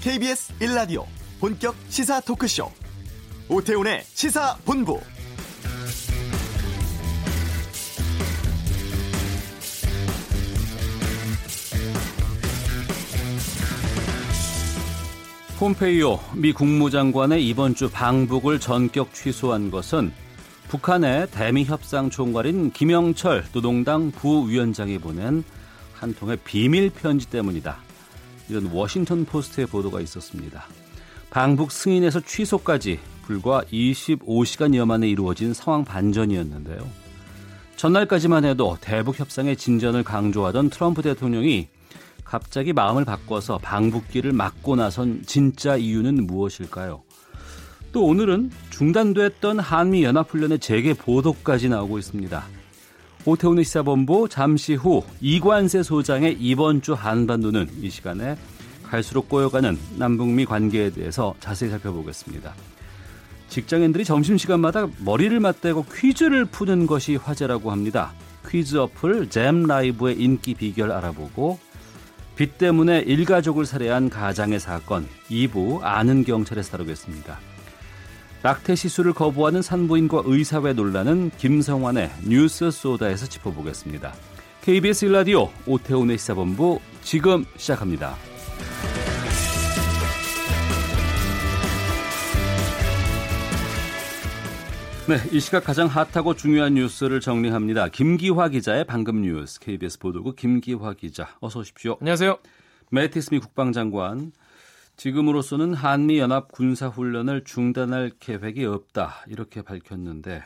KBS 1라디오 본격 시사 토크쇼 오태훈의 시사본부 폼페이오 미 국무장관의 이번 주 방북을 전격 취소한 것은 북한의 대미 협상 총괄인 김영철 노동당 부위원장이 보낸 한 통의 비밀 편지 때문이다. 이런 워싱턴 포스트의 보도가 있었습니다. 방북 승인에서 취소까지 불과 25시간여 만에 이루어진 상황 반전이었는데요. 전날까지만 해도 대북 협상의 진전을 강조하던 트럼프 대통령이 갑자기 마음을 바꿔서 방북기를 막고 나선 진짜 이유는 무엇일까요? 또 오늘은 중단됐던 한미 연합훈련의 재개 보도까지 나오고 있습니다. 오태훈의 시사본부 잠시 후 이관세 소장의 이번 주 한반도는 이 시간에 갈수록 꼬여가는 남북미 관계에 대해서 자세히 살펴보겠습니다. 직장인들이 점심시간마다 머리를 맞대고 퀴즈를 푸는 것이 화제라고 합니다. 퀴즈 어플 잼 라이브의 인기 비결 알아보고 빚 때문에 일가족을 살해한 가장의 사건 2부 아는 경찰에서 다루겠습니다. 낙태 시술을 거부하는 산부인과 의사회 논란은 김성환의 뉴스 소다에서 짚어보겠습니다. KBS 일라디오 오태훈의 시사본부 지금 시작합니다. 네, 이 시각 가장 핫하고 중요한 뉴스를 정리합니다. 김기화 기자의 방금 뉴스 KBS 보도국 김기화 기자 어서 오십시오. 안녕하세요. 매티스미 국방장관 지금으로서는 한미 연합 군사 훈련을 중단할 계획이 없다 이렇게 밝혔는데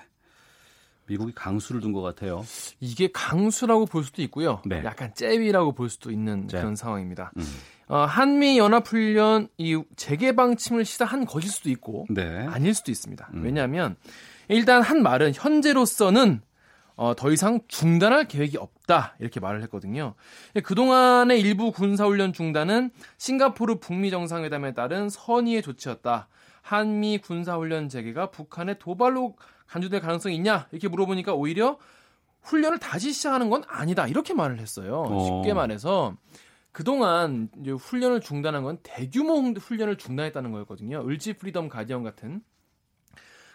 미국이 강수를 둔 것 같아요. 이게 강수라고 볼 수도 있고요. 네. 약간 잽이라고 볼 수도 있는 잽. 그런 상황입니다. 음. 어, 한미 연합 훈련 이 재개 방침을 시사한 것일 수도 있고 네. 아닐 수도 있습니다. 음. 왜냐하면 일단 한 말은 현재로서는 어, 더 이상 중단할 계획이 없다 이렇게 말을 했거든요. 그동안의 일부 군사훈련 중단은 싱가포르 북미 정상회담에 따른 선의의 조치였다. 한미 군사훈련 재개가 북한의 도발로 간주될 가능성이 있냐 이렇게 물어보니까 오히려 훈련을 다시 시작하는 건 아니다 이렇게 말을 했어요. 어. 쉽게 말해서 그동안 이제 훈련을 중단한 건 대규모 훈련을 중단했다는 거였거든요. 을지 프리덤 가디언 같은.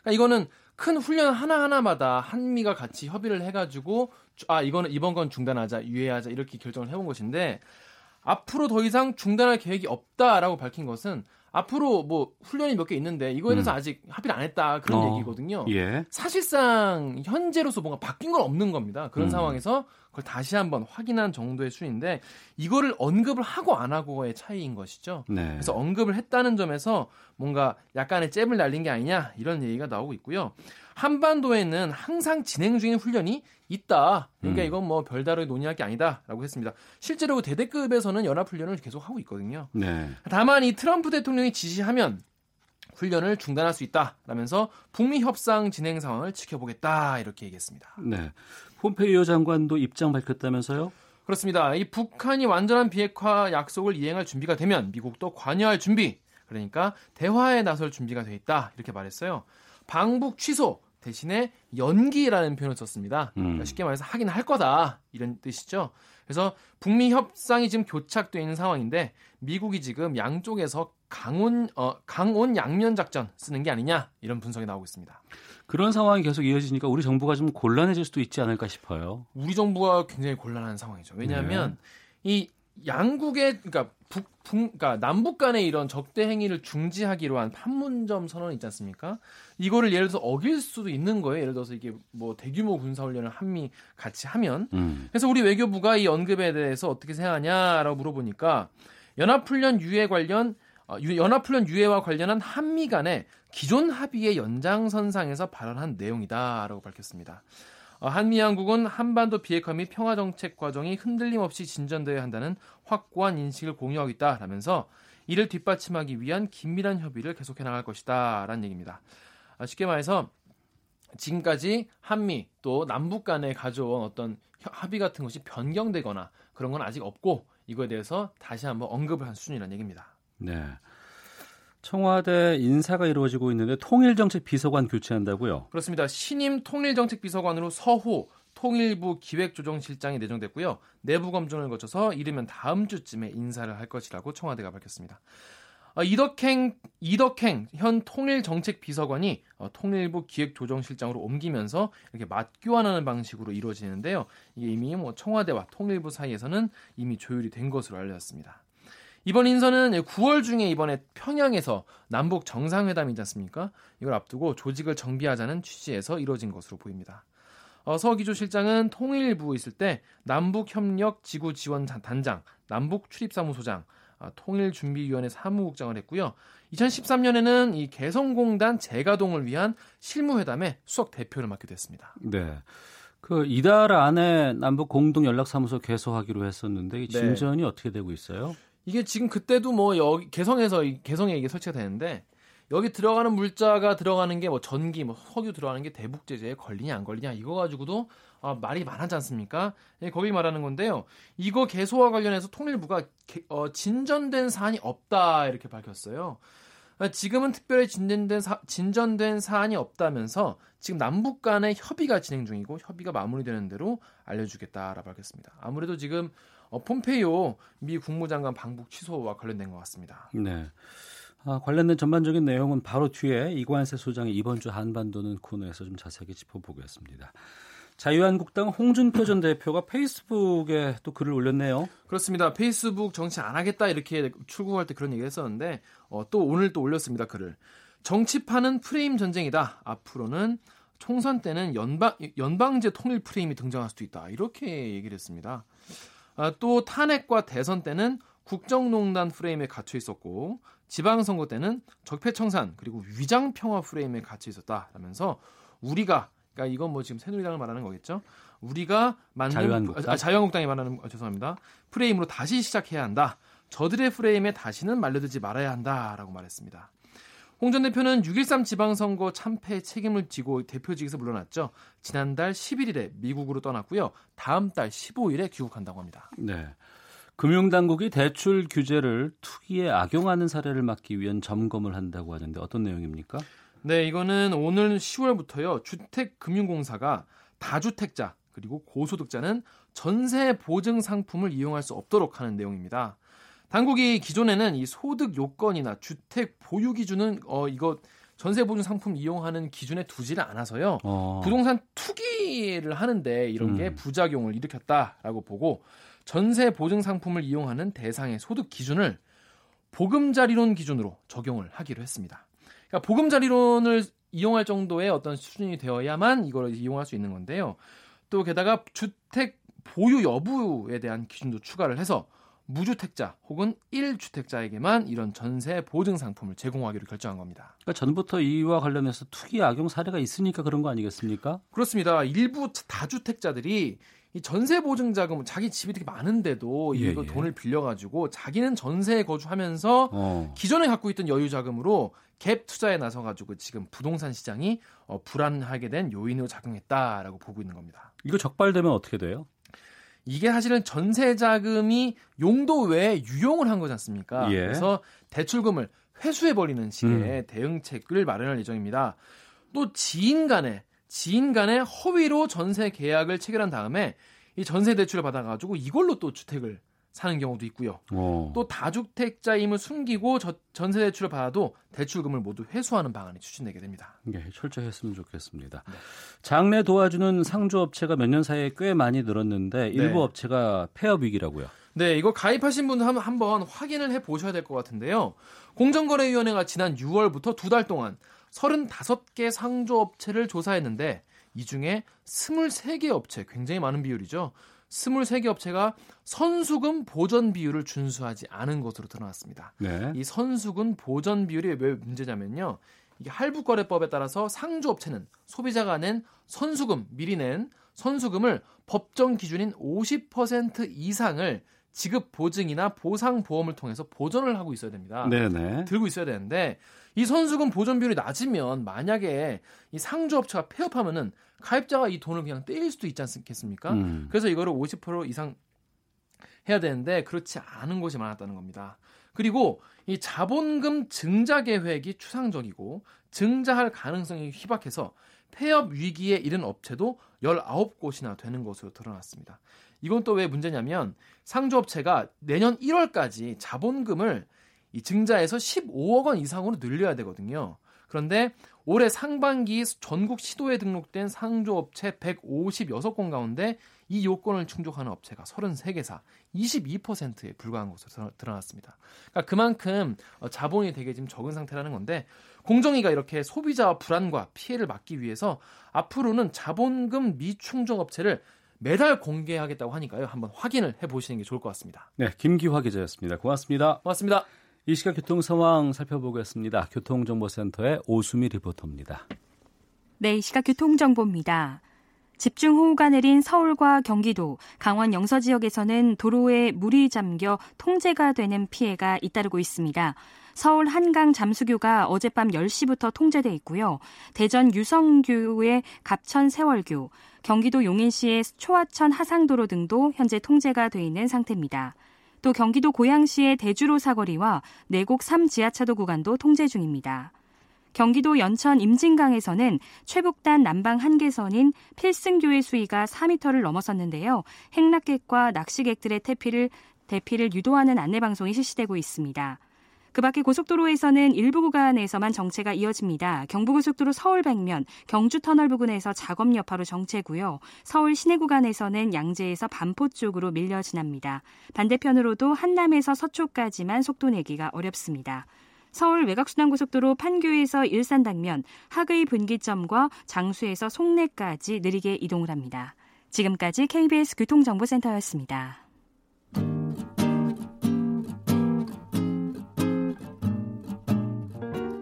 그러니까 이거는 큰 훈련 하나하나마다 한미가 같이 협의를 해가지고 아 이거는 이번 건 중단하자 유예하자 이렇게 결정을 해본 것인데 앞으로 더 이상 중단할 계획이 없다라고 밝힌 것은 앞으로 뭐 훈련이 몇 개 있는데 이거에 대해서 음. 아직 합의를 안 했다 그런 어, 얘기거든요. 예. 사실상 현재로서 뭔가 바뀐 건 없는 겁니다. 그런 음. 상황에서 그걸 다시 한번 확인한 정도의 수인데 이거를 언급을 하고 안 하고의 차이인 것이죠. 네. 그래서 언급을 했다는 점에서 뭔가 약간의 잽을 날린 게 아니냐 이런 얘기가 나오고 있고요. 한반도에는 항상 진행 중인 훈련이 있다. 그러니까 음. 이건 뭐 별다르게 논의할 게 아니다라고 했습니다. 실제로 대대급에서는 연합 훈련을 계속 하고 있거든요. 네. 다만 이 트럼프 대통령이 지시하면 훈련을 중단할 수 있다라면서 북미 협상 진행 상황을 지켜보겠다 이렇게 얘기했습니다. 네. 폼페이오 장관도 입장 밝혔다면서요? 그렇습니다. 이 북한이 완전한 비핵화 약속을 이행할 준비가 되면 미국도 관여할 준비, 그러니까 대화에 나설 준비가 돼 있다 이렇게 말했어요. 방북 취소 대신에 연기라는 표현을 썼습니다. 그러니까 음. 쉽게 말해서 하긴 할 거다 이런 뜻이죠. 그래서 북미 협상이 지금 교착돼 있는 상황인데 미국이 지금 양쪽에서 강온 어, 강온 양면 작전 쓰는 게 아니냐 이런 분석이 나오고 있습니다. 그런 상황이 계속 이어지니까 우리 정부가 좀 곤란해질 수도 있지 않을까 싶어요. 우리 정부가 굉장히 곤란한 상황이죠. 왜냐하면 이 양국의 그러니까 북, 북 그러니까 남북 간의 이런 적대 행위를 중지하기로 한 판문점 선언 있지 않습니까? 이거를 예를 들어서 어길 수도 있는 거예요. 예를 들어서 이게 뭐 대규모 군사 훈련을 한미 같이 하면 음. 그래서 우리 외교부가 이 언급에 대해서 어떻게 생각하냐라고 물어보니까 연합훈련 유예 관련 어, 유- 연합훈련 유예와 관련한 한미 간의 기존 합의의 연장선상에서 발언한 내용이다라고 밝혔습니다. 어, 한미 양국은 한반도 비핵화 및 평화 정책 과정이 흔들림 없이 진전되어야 한다는 확고한 인식을 공유하고 있다라면서 이를 뒷받침하기 위한 긴밀한 협의를 계속해 나갈 것이다라는 얘기입니다. 아, 쉽게 말해서 지금까지 한미 또 남북 간에 가져온 어떤 협- 합의 같은 것이 변경되거나 그런 건 아직 없고 이거에 대해서 다시 한번 언급을 한 수준이라는 얘기입니다. 네. 청와대 인사가 이루어지고 있는데 통일정책 비서관 교체한다고요? 그렇습니다. 신임 통일정책 비서관으로 서호 통일부 기획조정실장이 내정됐고요. 내부 검증을 거쳐서 이르면 다음 주쯤에 인사를 할 것이라고 청와대가 밝혔습니다. 어, 이덕행 이덕행 현 통일정책비서관이 어, 통일부 기획조정실장으로 옮기면서 이렇게 맞교환하는 방식으로 이루어지는데요. 이게 이미 뭐 청와대와 통일부 사이에서는 이미 조율이 된 것으로 알려졌습니다. 이번 인선은 9월 중에 이번에 평양에서 남북 정상회담이지 않습니까? 이걸 앞두고 조직을 정비하자는 취지에서 이루어진 것으로 보입니다. 어, 서 기조 실장은 통일부 있을 때 남북협력 지구 지원 단장, 남북 출입사무소장, 아, 통일준비위원회 사무국장을 했고요. 2013년에는 이 개성공단 재가동을 위한 실무회담의 수석 대표를 맡게 됐습니다. 네. 그 이달 안에 남북 공동 연락사무소 개소하기로 했었는데 네. 진전이 네. 어떻게 되고 있어요? 이게 지금 그때도 뭐 여기 개성에서 개성에 이게 설치가 되는데 여기 들어가는 물자가 들어가는 게 뭐 전기, 뭐 석유 들어가는 게 대북 제재에 걸리냐 안 걸리냐 이거 가지고도 아, 말이 많았지 않습니까? 예, 거기 말하는 건데요. 이거 개소와 관련해서 통일부가 개, 어, 진전된 사안이 없다 이렇게 밝혔어요. 아, 지금은 특별히 진전된, 사, 진전된 사안이 없다면서 지금 남북 간의 협의가 진행 중이고 협의가 마무리되는 대로 알려주겠다라고 밝혔습니다. 아무래도 지금 어, 폼페이오 미 국무장관 방북 취소와 관련된 것 같습니다. 네. 아, 관련된 전반적인 내용은 바로 뒤에 이관세 소장의 이번 주 한반도는 코너에서 좀 자세하게 짚어보겠습니다. 자유한국당 홍준표 전 대표가 페이스북에 또 글을 올렸네요. 그렇습니다. 페이스북 정치 안 하겠다 이렇게 출국할 때 그런 얘기 했었는데 어, 또 오늘 또 올렸습니다. 글을. 정치판은 프레임 전쟁이다. 앞으로는 총선 때는 연방, 연방제 통일 프레임이 등장할 수도 있다. 이렇게 얘기를 했습니다. 아, 또 탄핵과 대선 때는 국정농단 프레임에 갇혀 있었고 지방선거 때는 적폐청산 그리고 위장평화 프레임에 갇혀 있었다라면서 우리가 그러니까 이건 뭐 지금 새누리당을 말하는 거겠죠. 우리가 만든 자유한국당? 아, 자유한국당이 말하는 아, 죄송합니다. 프레임으로 다시 시작해야 한다. 저들의 프레임에 다시는 말려들지 말아야 한다라고 말했습니다. 홍 전 대표는 6.13 지방선거 참패 책임을 지고 대표직에서 물러났죠. 지난달 11일에 미국으로 떠났고요. 다음 달 15일에 귀국한다고 합니다. 네. 금융당국이 대출 규제를 투기에 악용하는 사례를 막기 위한 점검을 한다고 하는데 어떤 내용입니까? 네, 이거는 오늘 10월부터요. 주택금융공사가 다주택자 그리고 고소득자는 전세 보증 상품을 이용할 수 없도록 하는 내용입니다. 당국이 기존에는 이 소득 요건이나 주택 보유 기준은 어 이거 전세 보증 상품 이용하는 기준에 두지를 않아서요. 어. 부동산 투기를 하는데 이런 게 음. 부작용을 일으켰다라고 보고 전세 보증 상품을 이용하는 대상의 소득 기준을 보금자리론 기준으로 적용을 하기로 했습니다. 그러니까 보금자리론을 이용할 정도의 어떤 수준이 되어야만 이걸 이용할 수 있는 건데요. 또 게다가 주택 보유 여부에 대한 기준도 추가를 해서 무주택자 혹은 1주택자에게만 이런 전세 보증 상품을 제공하기로 결정한 겁니다. 그러니까 전부터 이와 관련해서 투기 악용 사례가 있으니까 그런 거 아니겠습니까? 그렇습니다. 일부 다주택자들이 이 전세 보증 자금 자기 집이 되게 많은데도 예, 이거 예. 돈을 빌려 가지고 자기는 전세에 거주하면서 어. 기존에 갖고 있던 여유 자금으로 갭 투자에 나서 가지고 지금 부동산 시장이 어, 불안하게 된 요인으로 작용했다라고 보고 있는 겁니다. 이거 적발되면 어떻게 돼요? 이게 사실은 전세 자금이 용도 외에 유용을 한 거지 않습니까? 예. 그래서 대출금을 회수해 버리는 식의 음. 대응책을 마련할 예정입니다. 또 지인 간에 지인 간에 허위로 전세 계약을 체결한 다음에 이 전세 대출을 받아가지고 이걸로 또 주택을 사는 경우도 있고요. 오. 또 다주택자임을 숨기고 저, 전세 대출을 받아도 대출금을 모두 회수하는 방안이 추진되게 됩니다. 네, 철저했으면 좋겠습니다. 네. 장래 도와주는 상조업체가 몇 년 사이에 꽤 많이 늘었는데 일부 네. 업체가 폐업 위기라고요. 네, 이거 가입하신 분들 한번, 한번 확인을 해 보셔야 될 것 같은데요. 공정거래위원회가 지난 6월부터 두 달 동안 35개 상조업체를 조사했는데 이 중에 23개 업체, 굉장히 많은 비율이죠. 23개 업체가 선수금 보전 비율을 준수하지 않은 것으로 드러났습니다. 네. 이 선수금 보전 비율이 왜 문제냐면요. 이게 할부거래법에 따라서 상조업체는 소비자가 낸 선수금, 미리 낸 선수금을 법정 기준인 50% 이상을 지급 보증이나 보상 보험을 통해서 보전을 하고 있어야 됩니다. 네네. 들고 있어야 되는데 이 선수금 보전 비율이 낮으면 만약에 이 상조업체가 폐업하면은 가입자가 이 돈을 그냥 떼일 수도 있지 않겠습니까? 음. 그래서 이거를 50% 이상 해야 되는데 그렇지 않은 곳이 많았다는 겁니다. 그리고 이 자본금 증자 계획이 추상적이고 증자할 가능성이 희박해서 폐업 위기에 이른 업체도 19곳이나 되는 것으로 드러났습니다. 이건 또 왜 문제냐면 상조업체가 내년 1월까지 자본금을 이 증자에서 15억 원 이상으로 늘려야 되거든요. 그런데 올해 상반기 전국 시도에 등록된 상조업체 156건 가운데 이 요건을 충족하는 업체가 33개사, 22%에 불과한 것으로 드러났습니다. 그러니까 그만큼 어, 자본이 되게 지금 적은 상태라는 건데 공정위가 이렇게 소비자와 불안과 피해를 막기 위해서 앞으로는 자본금 미충족 업체를 매달 공개하겠다고 하니까요. 한번 확인을 해보시는 게 좋을 것 같습니다. 네, 김기화 기자였습니다. 고맙습니다. 고맙습니다. 이 시각 교통 상황 살펴보겠습니다. 교통정보센터의 오수미 리포터입니다. 네, 이 시각 교통정보입니다. 집중호우가 내린 서울과 경기도, 강원 영서 지역에서는 도로에 물이 잠겨 통제가 되는 피해가 잇따르고 있습니다. 서울 한강 잠수교가 어젯밤 10시부터 통제돼 있고요. 대전 유성교의 갑천 세월교, 경기도 용인시의 초하천 하상도로 등도 현재 통제가 돼 있는 상태입니다. 또 경기도 고양시의 대주로 사거리와 내곡 3 지하차도 구간도 통제 중입니다. 경기도 연천 임진강에서는 최북단 남방 한계선인 필승교의 수위가 4m를 넘어섰는데요. 행락객과 낚시객들의 대피를, 대피를 유도하는 안내 방송이 실시되고 있습니다. 그 밖에 고속도로에서는 일부 구간에서만 정체가 이어집니다. 경부고속도로 서울 백면, 경주터널 부근에서 작업 여파로 정체고요. 서울 시내 구간에서는 양재에서 반포 쪽으로 밀려 지납니다. 반대편으로도 한남에서 서초까지만 속도 내기가 어렵습니다. 서울 외곽순환고속도로 판교에서 일산 당면, 하의 분기점과 장수에서 송내까지 느리게 이동을 합니다. 지금까지 KBS 교통정보센터였습니다.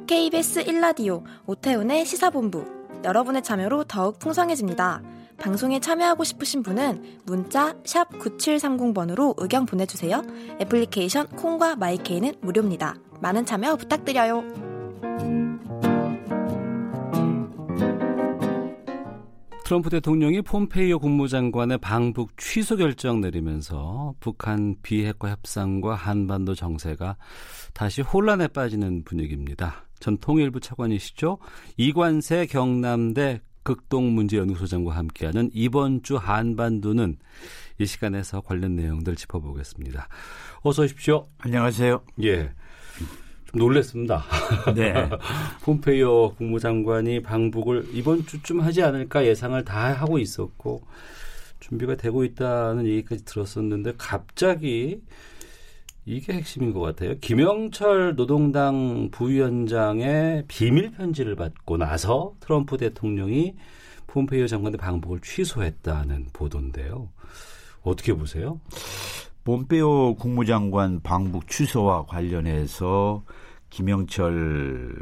KBS 1라디오 오태훈의 시사본부 여러분의 참여로 더욱 풍성해집니다. 방송에 참여하고 싶으신 분은 문자 9730번으로 의견 보내주세요. 애플리케이션 콩과 마이케이는 무료입니다. 많은 참여 부탁드려요. 트럼프 대통령이 폼페이오 국무장관의 방북 취소 결정 내리면서 북한 비핵화 협상과 한반도 정세가 다시 혼란에 빠지는 분위기입니다. 전 통일부 차관이시죠. 이관세 경남대 극동문제연구소장과 함께하는 이번 주 한반도는 이 시간에서 관련 내용들 짚어보겠습니다. 어서 오십시오. 안녕하세요. 예. 좀 놀랬습니다. 네. 폼페이오 국무장관이 방북을 이번 주쯤 하지 않을까 예상을 다 하고 있었고 준비가 되고 있다는 얘기까지 들었었는데 갑자기 이게 핵심인 것 같아요. 김영철 노동당 부위원장의 비밀 편지를 받고 나서 트럼프 대통령이 폼페이오 장관의 방북을 취소했다는 보도인데요. 어떻게 보세요? 폼페이오 국무장관 방북 취소와 관련해서 김영철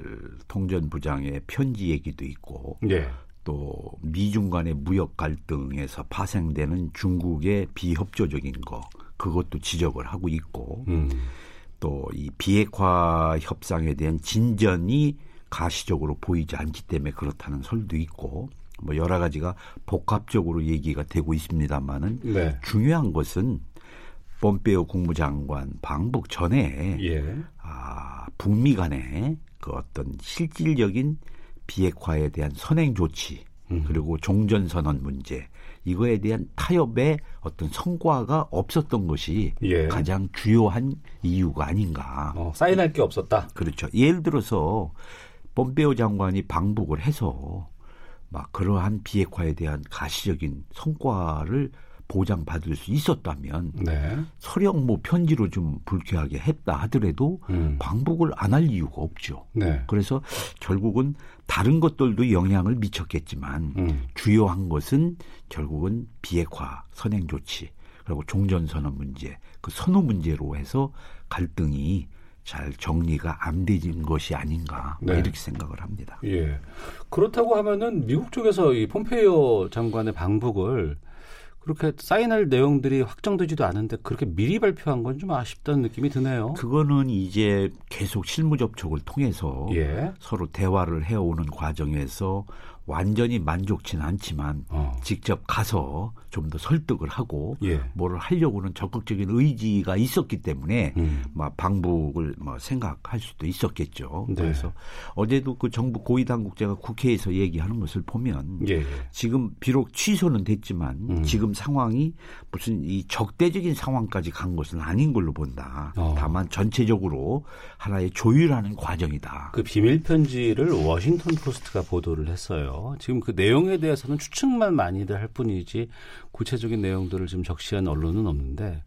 통전부장의 편지 얘기도 있고 예. 또 미중 간의 무역 갈등에서 파생되는 중국의 비협조적인 거 그것도 지적을 하고 있고 음. 또이 비핵화 협상에 대한 진전이 가시적으로 보이지 않기 때문에 그렇다는 설도 있고 뭐 여러 가지가 복합적으로 얘기가 되고 있습니다만은 네. 중요한 것은 폼페오 국무장관 방북 전에 예. 아, 북미 간의 그 어떤 실질적인 비핵화에 대한 선행 조치 음. 그리고 종전 선언 문제 이거에 대한 타협의 어떤 성과가 없었던 것이 예. 가장 주요한 이유가 아닌가. 어, 사인할 게 없었다. 그렇죠. 예를 들어서 폼페오 장관이 방북을 해서 막 그러한 비핵화에 대한 가시적인 성과를 보장받을 수 있었다면 네. 서령 뭐 편지로 좀 불쾌하게 했다 하더라도 음. 방북을 안 할 이유가 없죠. 네. 그래서 결국은 다른 것들도 영향을 미쳤겠지만 음. 주요한 것은 결국은 비핵화 선행 조치 그리고 종전 선언 문제 그 선호 문제로 해서 갈등이 잘 정리가 안 되진 것이 아닌가 뭐 네. 이렇게 생각을 합니다. 예. 그렇다고 하면은 미국 쪽에서 이 폼페이오 장관의 방북을 그렇게 사인할 내용들이 확정되지도 않은데 그렇게 미리 발표한 건 좀 아쉽다는 느낌이 드네요. 그거는 이제 계속 실무 접촉을 통해서 예. 서로 대화를 해오는 과정에서 완전히 만족치는 않지만 어. 직접 가서 좀 더 설득을 하고 예. 뭐를 하려고는 적극적인 의지가 있었기 때문에 음. 막 방북을 뭐 생각할 수도 있었겠죠. 네. 그래서 어제도 그 정부 고위 당국자가 국회에서 얘기하는 것을 보면 예, 예. 지금 비록 취소는 됐지만 음. 지금 상황이 무슨 이 적대적인 상황까지 간 것은 아닌 걸로 본다. 어. 다만 전체적으로 하나의 조율하는 과정이다. 그 비밀 편지를 워싱턴 포스트가 보도를 했어요. 지금 그 내용에 대해서는 추측만 많이들 할 뿐이지 구체적인 내용들을 지금 적시한 언론은 없는데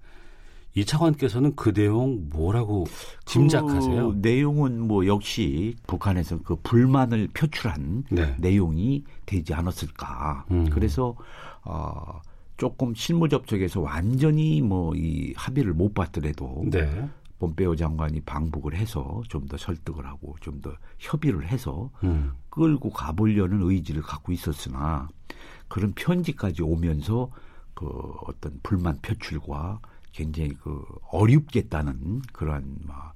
이 차관께서는 그 내용 뭐라고 짐작하세요? 그 내용은 뭐 역시 북한에서 그 불만을 표출한 네. 내용이 되지 않았을까. 음. 그래서 어 조금 실무 접촉에서 완전히 뭐 이 합의를 못 봤더라도 네. 본페오 장관이 방북을 해서 좀 더 설득을 하고 좀 더 협의를 해서 음. 끌고 가보려는 의지를 갖고 있었으나 그런 편지까지 오면서 그 어떤 불만 표출과 굉장히 그 어렵겠다는 그러한 막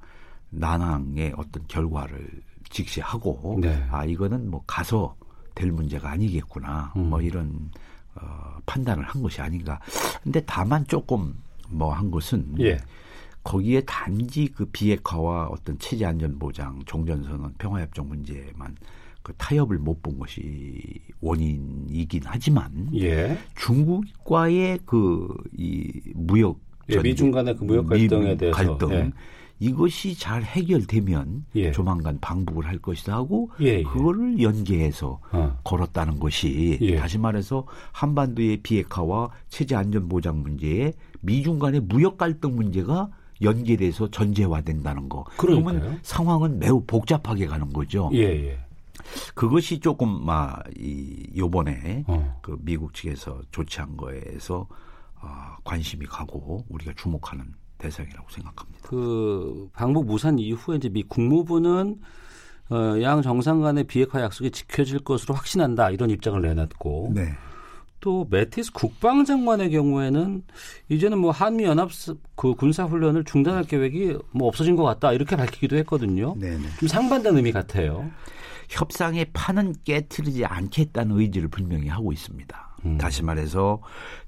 난항의 어떤 결과를 직시하고 네. 아 이거는 뭐 가서 될 문제가 아니겠구나 음. 뭐 이런 어, 판단을 한 것이 아닌가. 근데 다만 조금 뭐 한 것은 예. 거기에 단지 그 비핵화와 어떤 체제 안전 보장, 종전선언, 평화협정 문제만 그 타협을 못 본 것이 원인이긴 하지만 예. 중국과의 그 이 무역 예, 전- 미중 간의 그 무역 미- 갈등에 대해서, 갈등 예. 이것이 잘 해결되면 예. 조만간 방북을 할 것이다 하고 예, 예. 그거를 연계해서 어. 걸었다는 것이 예. 다시 말해서 한반도의 비핵화와 체제 안전 보장 문제에 미중 간의 무역 갈등 문제가 연계돼서 전제화된다는 거. 그러니까요. 그러면 상황은 매우 복잡하게 가는 거죠. 예, 예. 그것이 조금 막이 요번에 어. 그 미국 측에서 조치한 거에서 아, 관심이 가고 우리가 주목하는 대상이라고 생각합니다. 그 방북 무산 이후에 이제 미 국무부는 어, 양 정상 간의 비핵화 약속이 지켜질 것으로 확신한다 이런 입장을 내놨고 네. 또 매티스 국방장관의 경우에는 이제는 뭐 한미 연합 그 군사 훈련을 중단할 계획이 뭐 없어진 것 같다 이렇게 밝히기도 했거든요. 네네. 좀 상반된 의미 같아요. 협상의 판은 깨트리지 않겠다는 의지를 분명히 하고 있습니다. 음. 다시 말해서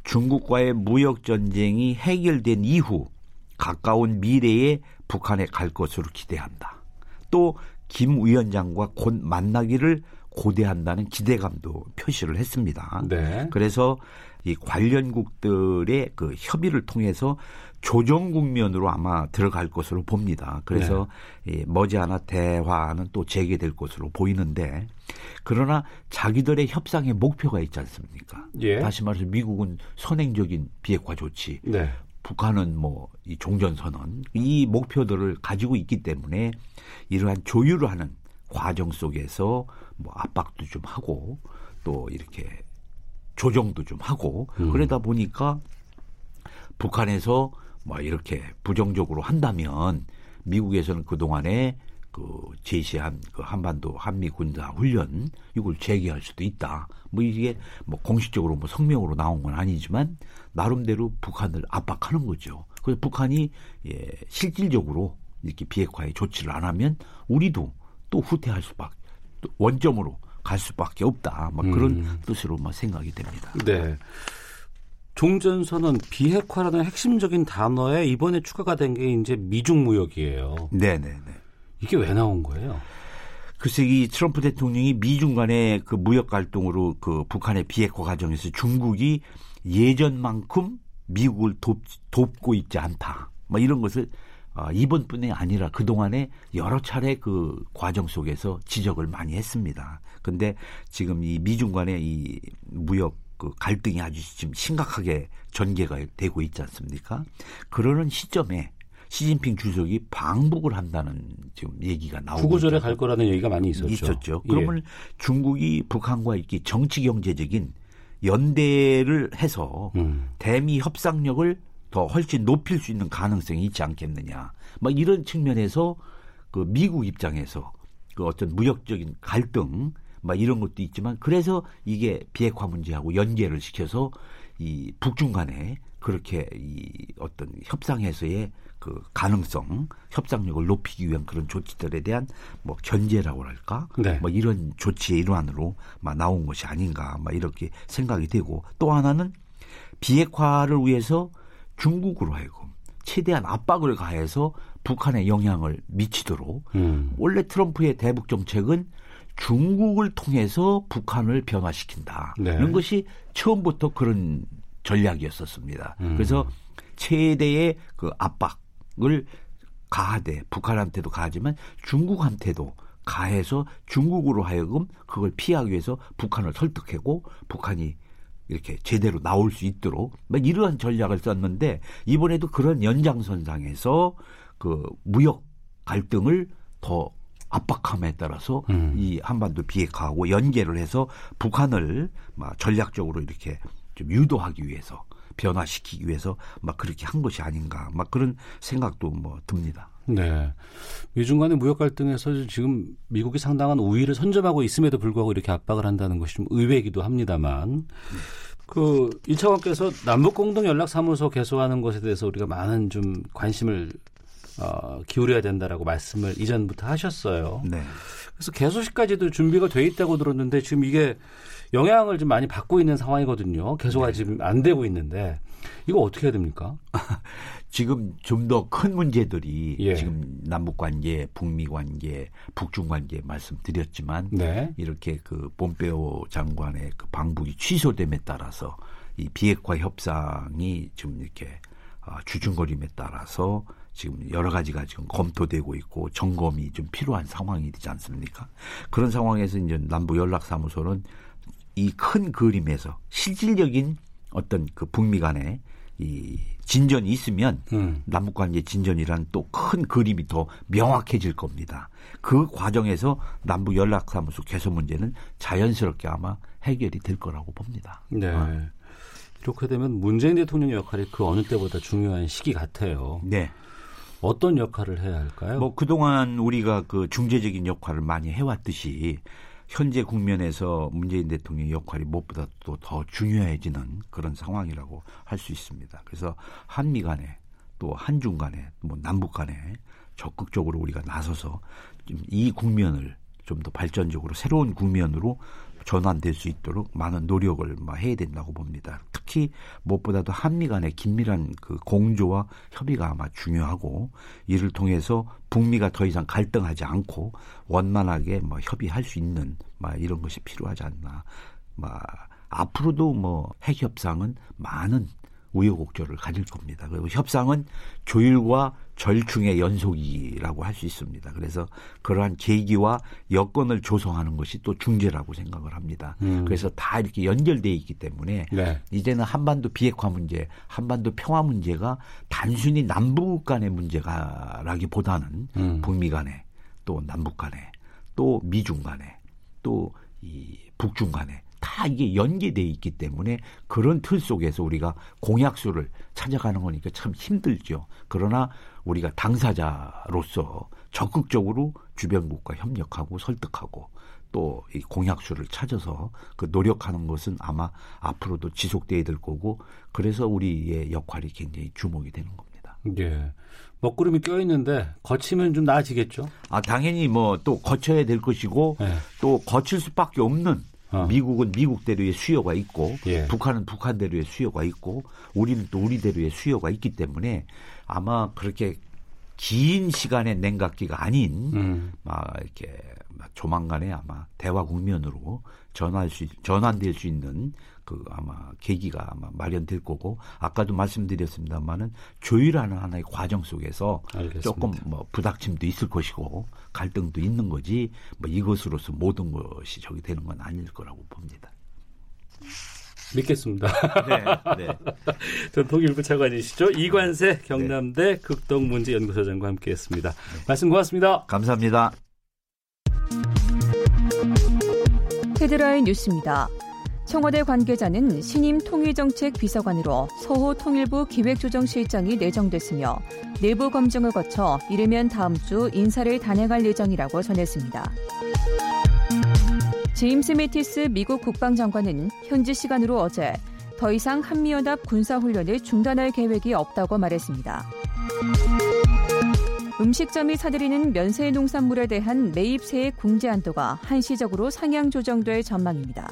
중국과의 무역 전쟁이 해결된 이후 가까운 미래에 북한에 갈 것으로 기대한다. 또 김 위원장과 곧 만나기를 고대한다는 기대감도 표시를 했습니다. 네. 그래서 이 관련국들의 그 협의를 통해서 조정 국면으로 아마 들어갈 것으로 봅니다. 그래서 네. 이 머지않아 대화는 또 재개될 것으로 보이는데 그러나 자기들의 협상의 목표가 있지 않습니까? 예. 다시 말해서 미국은 선행적인 비핵화 조치, 네. 북한은 뭐 이 종전 선언 이 목표들을 가지고 있기 때문에 이러한 조율을 하는 과정 속에서 뭐 압박도 좀 하고 또 이렇게 조정도 좀 하고 음. 그러다 보니까 북한에서 뭐 이렇게 부정적으로 한다면 미국에서는 그 동안에 그 제시한 그 한반도 한미 군사 훈련 이걸 재개할 수도 있다. 뭐 이게 뭐 공식적으로 뭐 성명으로 나온 건 아니지만 나름대로 북한을 압박하는 거죠. 그래서 북한이 예, 실질적으로 이렇게 비핵화에 조치를 안 하면 우리도 또 후퇴할 수밖에 또 원점으로 갈 수밖에 없다. 막 그런 음. 뜻으로 막 생각이 됩니다. 네. 종전선언 비핵화라는 핵심적인 단어에 이번에 추가가 된 게 이제 미중 무역이에요. 네 네 네. 이게 왜 나온 거예요? 글쎄 이 트럼프 대통령이 미중 간의 그 무역 갈등으로 그 북한의 비핵화 과정에서 중국이 예전만큼 미국을 돕, 돕고 있지 않다. 뭐 이런 것을 아, 이번뿐이 아니라 그 동안에 여러 차례 그 과정 속에서 지적을 많이 했습니다. 근데 지금 이 미중 간의 이 무역 그 갈등이 아주 지금 심각하게 전개가 되고 있지 않습니까? 그러는 시점에 시진핑 주석이 방북을 한다는 지금 얘기가 나오고 구구절에. 갈 거라는 얘기가 많이 있었죠. 있었죠. 예. 그러면 중국이 북한과 이렇게 정치 경제적인 연대를 해서 음. 대미 협상력을 더 훨씬 높일 수 있는 가능성이 있지 않겠느냐. 막 이런 측면에서 그 미국 입장에서 그 어떤 무역적인 갈등 막 이런 것도 있지만 그래서 이게 비핵화 문제하고 연계를 시켜서 이 북중 간에 그렇게 이 어떤 협상에서의 그 가능성, 협상력을 높이기 위한 그런 조치들에 대한 뭐 견제라고 할까, 네. 뭐 이런 조치의 일환으로 막 나온 것이 아닌가, 막 이렇게 생각이 되고 또 하나는 비핵화를 위해서 중국으로 하여금 최대한 압박을 가해서 북한에 영향을 미치도록 음. 원래 트럼프의 대북 정책은 중국을 통해서 북한을 변화시킨다. 네. 이런 것이 처음부터 그런 전략이었었습니다. 음. 그래서 최대의 그 압박을 가하되 북한한테도 가하지만 중국한테도 가해서 중국으로 하여금 그걸 피하기 위해서 북한을 설득하고 북한이 이렇게 제대로 나올 수 있도록 막 이러한 전략을 썼는데 이번에도 그런 연장선상에서 그 무역 갈등을 더 압박함에 따라서 음. 이 한반도 비핵화하고 연계를 해서 북한을 막 전략적으로 이렇게 좀 유도하기 위해서 변화시키기 위해서 막 그렇게 한 것이 아닌가 막 그런 생각도 뭐 듭니다. 네. 미중 간의 무역 갈등에서 지금 미국이 상당한 우위를 선점하고 있음에도 불구하고 이렇게 압박을 한다는 것이 좀 의외이기도 합니다만 그 일차관께서 남북 공동 연락 사무소 개소하는 것에 대해서 우리가 많은 좀 관심을 어, 기울여야 된다라고 말씀을 이전부터 하셨어요. 네. 그래서 개소식까지도 준비가 돼 있다고 들었는데 지금 이게 영향을 좀 많이 받고 있는 상황이거든요. 개소가 지금 안 되고 있는데 이거 어떻게 해야 됩니까? 지금 좀 더 큰 문제들이 예. 지금 남북 관계, 북미 관계, 북중 관계 말씀드렸지만 네. 이렇게 그 폼페오 장관의 그 방북이 취소됨에 따라서 이 비핵화 협상이 지금 이렇게 아, 주중거림에 따라서 지금 여러 가지가 지금 검토되고 있고 점검이 좀 필요한 상황이 되지 않습니까? 그런 상황에서 이제 남북 연락사무소는 이 큰 그림에서 실질적인 어떤 그 북미 간의 이 진전이 있으면 음. 남북 관계 진전이란 또 큰 그림이 더 명확해질 겁니다. 그 과정에서 남북 연락사무소 개소 문제는 자연스럽게 아마 해결이 될 거라고 봅니다. 네. 아. 이렇게 되면 문재인 대통령 역할이 그 어느 때보다 중요한 시기 같아요. 네. 어떤 역할을 해야 할까요? 뭐 그동안 우리가 그 중재적인 역할을 많이 해왔듯이 현재 국면에서 문재인 대통령 역할이 무엇보다 또 더 중요해지는 그런 상황이라고 할 수 있습니다. 그래서 한미 간에 또 한중 간에 뭐 남북 간에 적극적으로 우리가 나서서 좀 이 국면을 좀 더 발전적으로 새로운 국면으로 전환될 수 있도록 많은 노력을 막 해야 된다고 봅니다. 특히 무엇보다도 한미 간의 긴밀한 그 공조와 협의가 아마 중요하고 이를 통해서 북미가 더 이상 갈등하지 않고 원만하게 뭐 협의할 수 있는 막 이런 것이 필요하지 않나. 막 앞으로도 뭐 핵 협상은 많은 우여곡절을 가질 겁니다. 그리고 협상은 조율과 절충의 연속이라고 할 수 있습니다. 그래서 그러한 계기와 여건을 조성하는 것이 또 중재라고 생각을 합니다. 음. 그래서 다 이렇게 연결돼 있기 때문에 네. 이제는 한반도 비핵화 문제, 한반도 평화 문제가 단순히 남북 간의 문제가라기보다는 음. 북미 간에 또 남북 간에 또 미중 간에 또 이 북중 간에 다 이게 연계돼 있기 때문에 그런 틀 속에서 우리가 공약수를 찾아가는 거니까 참 힘들죠. 그러나 우리가 당사자로서 적극적으로 주변국과 협력하고 설득하고 또 이 공약수를 찾아서 그 노력하는 것은 아마 앞으로도 지속돼야 될 거고 그래서 우리의 역할이 굉장히 주목이 되는 겁니다. 예. 먹구름이 껴 있는데 거치면 좀 나아지겠죠. 아 당연히 뭐 또 거쳐야 될 것이고 네. 또 거칠 수밖에 없는 어. 미국은 미국대로의 수요가 있고 예. 북한은 북한대로의 수요가 있고 우리는 또 우리대로의 수요가 있기 때문에 아마 그렇게 긴 시간의 냉각기가 아닌 음. 막 이렇게 막 조만간에 아마 대화 국면으로 전환할 수 있- 전환될 수 있는 그 아마 계기가 아마 마련될 거고 아까도 말씀드렸습니다만은 조율하는 하나의 과정 속에서 알겠습니다. 조금 뭐 부닥침도 있을 것이고 갈등도 있는 거지 뭐 이것으로서 모든 것이 저기 되는 건 아닐 거라고 봅니다. 믿겠습니다. 네, 네. 전 통 일부 차관이시죠. 이관세 경남대 극동문제연구소장과 함께했습니다. 말씀 고맙습니다. 감사합니다. 헤드라인 뉴스입니다. 청와대 관계자는 신임 통일정책 비서관으로 서호 통일부 기획조정실장이 내정됐으며 내부 검증을 거쳐 이르면 다음 주 인사를 단행할 예정이라고 전했습니다. 제임스 매티스 미국 국방장관은 현지 시간으로 어제 더 이상 한미연합 군사훈련을 중단할 계획이 없다고 말했습니다. 음식점이 사들이는 면세 농산물에 대한 매입세액 공제 한도가 한시적으로 상향 조정될 전망입니다.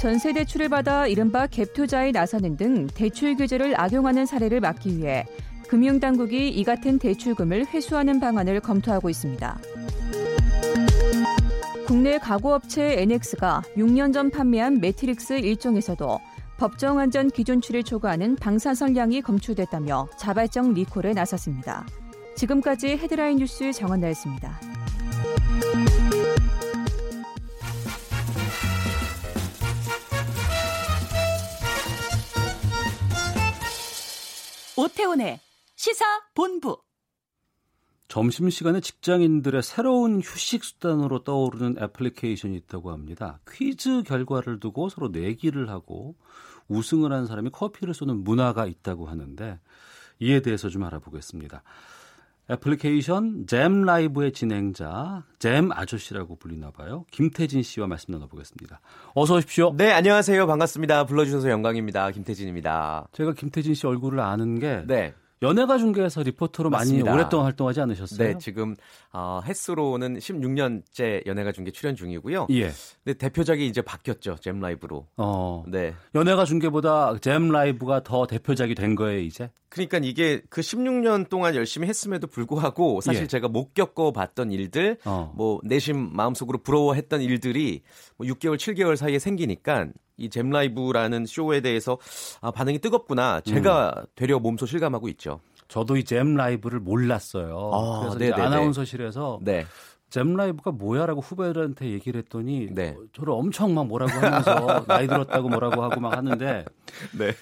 전세 대출을 받아 이른바 갭 투자에 나서는 등 대출 규제를 악용하는 사례를 막기 위해 금융당국이 이 같은 대출금을 회수하는 방안을 검토하고 있습니다. 국내 가구업체 에넥스가 6년 전 판매한 매트리스 일종에서도 법정 안전 기준치를 초과하는 방사선량이 검출됐다며 자발적 리콜에 나섰습니다. 지금까지 헤드라인 뉴스 정원나였습니다. 오태훈의 시사 본부. 점심시간에 직장인들의 새로운 휴식 수단으로 떠오르는 애플리케이션이 있다고 합니다. 퀴즈 결과를 두고 서로 내기를 하고 우승을 한 사람이 커피를 쏘는 문화가 있다고 하는데 이에 대해서 좀 알아보겠습니다. 애플리케이션 잼 라이브의 진행자 잼 아저씨라고 불리나 봐요. 김태진 씨와 말씀 나눠보겠습니다. 어서 오십시오. 네, 안녕하세요. 반갑습니다. 불러주셔서 영광입니다. 김태진입니다. 제가 김태진 씨 얼굴을 아는 게 네. 연예가 중계에서 리포터로 맞습니다. 많이 오랫동안 활동하지 않으셨어요? 네, 지금 어, 횟수로는 16년째 연예가 중계 출연 중이고요. 예. 네, 대표작이 이제 바뀌었죠. 잼 라이브로. 어. 네. 연예가 중계보다 잼 라이브가 더 대표작이 된 거예요, 이제? 그러니까 이게 그 16년 동안 열심히 했음에도 불구하고 사실 예. 제가 못 겪어 봤던 일들, 어. 뭐 내심 마음속으로 부러워했던 일들이 뭐 6개월, 7개월 사이에 생기니까 이 잼 라이브라는 쇼에 대해서 아, 반응이 뜨겁구나. 제가 음. 되려 몸소 실감하고 있죠. 저도 이 잼 라이브를 몰랐어요. 아, 그래서 이제 네네네. 아나운서실에서 네. 잼 라이브가 뭐야라고 후배들한테 얘기를 했더니 네. 어, 저를 엄청 막 뭐라고 하면서 나이 들었다고 뭐라고 하고 막 하는데 네.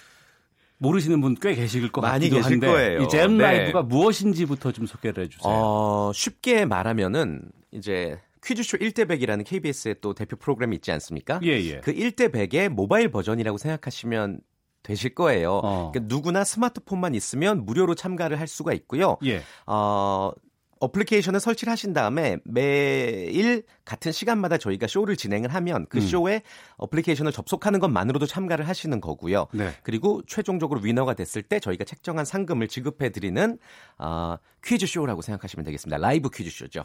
모르시는 분 꽤 계실 것 많이 같기도 계실 한데 거예요. 이잼 네. 라이브가 무엇인지부터 좀 소개를 해주세요. 어, 쉽게 말하면은 이제 퀴즈쇼 1대 100이라는 KBS의 또 대표 프로그램이 있지 않습니까? 예, 예. 그 1대 100의 모바일 버전이라고 생각하시면 되실 거예요. 어. 그러니까 누구나 스마트폰만 있으면 무료로 참가를 할 수가 있고요. 예. 어, 어플리케이션을 설치를 하신 다음에 매일 같은 시간마다 저희가 쇼를 진행을 하면 그 음. 쇼에 어플리케이션을 접속하는 것만으로도 참가를 하시는 거고요. 네. 그리고 최종적으로 winner가 됐을 때 저희가 책정한 상금을 지급해 드리는 어, 퀴즈 쇼라고 생각하시면 되겠습니다. 라이브 퀴즈 쇼죠.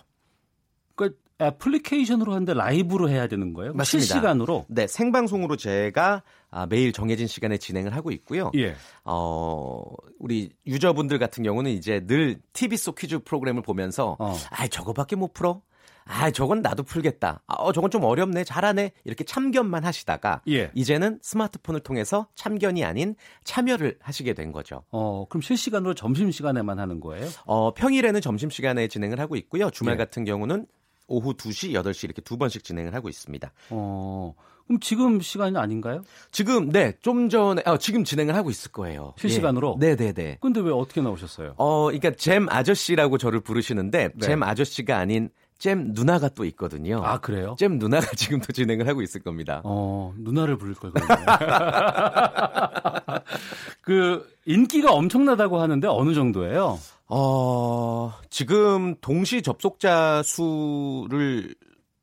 그러니까 애플리케이션으로 하는데 라이브로 해야 되는 거예요? 맞습니다. 실시간으로? 네, 생방송으로 제가 아, 매일 정해진 시간에 진행을 하고 있고요. 예. 어, 우리 유저분들 같은 경우는 이제 늘 TV 속 퀴즈 프로그램을 보면서 어. 아, 저거밖에 못 풀어. 아, 저건 나도 풀겠다. 아, 어, 저건 좀 어렵네. 잘하네. 이렇게 참견만 하시다가 예. 이제는 스마트폰을 통해서 참견이 아닌 참여를 하시게 된 거죠. 어, 그럼 실시간으로 점심 시간에만 하는 거예요? 어, 평일에는 점심 시간에 진행을 하고 있고요. 주말 예. 같은 경우는 오후 2시, 8시 이렇게 두 번씩 진행을 하고 있습니다. 어, 그럼 지금 시간이 아닌가요? 지금 네, 좀 전에 아, 지금 진행을 하고 있을 거예요. 실시간으로? 네, 네, 네. 근데 왜 어떻게 나오셨어요? 어, 그러니까 잼 아저씨라고 저를 부르시는데 네. 잼 아저씨가 아닌 잼 누나가 또 있거든요. 아, 그래요? 잼 누나가 지금도 진행을 하고 있을 겁니다. 어, 누나를 부를 걸 그러네. 그 인기가 엄청나다고 하는데 어느 정도예요? 어, 지금 동시 접속자 수를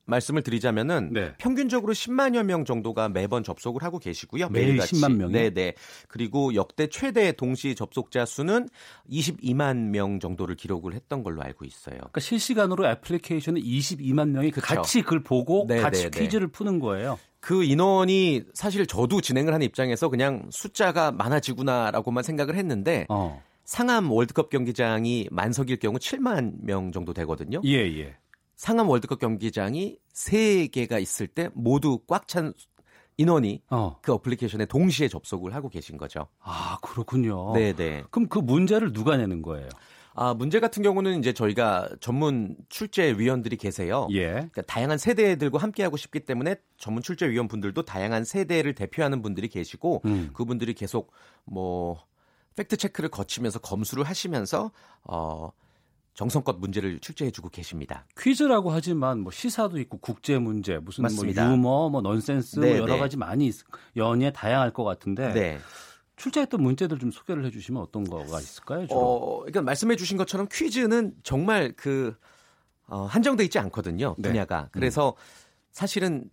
말씀을 드리자면은 네. 평균적으로 10만여 명 정도가 매번 접속을 하고 계시고요. 매일 매일같이. 10만 명이요? 네, 네. 그리고 역대 최대 동시 접속자 수는 22만 명 정도를 기록을 했던 걸로 알고 있어요. 그러니까 실시간으로 애플리케이션에 22만 명이 그 그쵸. 같이 그걸 보고 네, 같이 네, 네. 퀴즈를 푸는 거예요. 그 인원이 사실 저도 진행을 하는 입장에서 그냥 숫자가 많아지구나라고만 생각을 했는데 어. 상암 월드컵 경기장이 만석일 경우 7만 명 정도 되거든요. 예, 예. 상암 월드컵 경기장이 3개가 있을 때 모두 꽉 찬 인원이 어. 그 어플리케이션에 동시에 접속을 하고 계신 거죠. 아, 그렇군요. 네, 네. 그럼 그 문제를 누가 내는 거예요? 아, 문제 같은 경우는 이제 저희가 전문 출제 위원들이 계세요. 예. 그러니까 다양한 세대들과 함께 하고 싶기 때문에 전문 출제 위원 분들도 다양한 세대를 대표하는 분들이 계시고 음. 그분들이 계속 뭐 팩트 체크를 거치면서 검수를 하시면서 어 정성껏 문제를 출제해주고 계십니다. 퀴즈라고 하지만 뭐 시사도 있고 국제 문제, 무슨 맞습니다. 뭐 유머, 뭐 넌센스 네, 뭐 여러 네. 가지 많이 있- 연예 다양할 것 같은데 네. 출제했던 문제들 좀 소개를 해주시면 어떤 거가 있을까요? 주로? 어, 그러니까 말씀해주신 것처럼 퀴즈는 정말 그 어, 한정돼 있지 않거든요. 네. 분야가. 그래서 사실은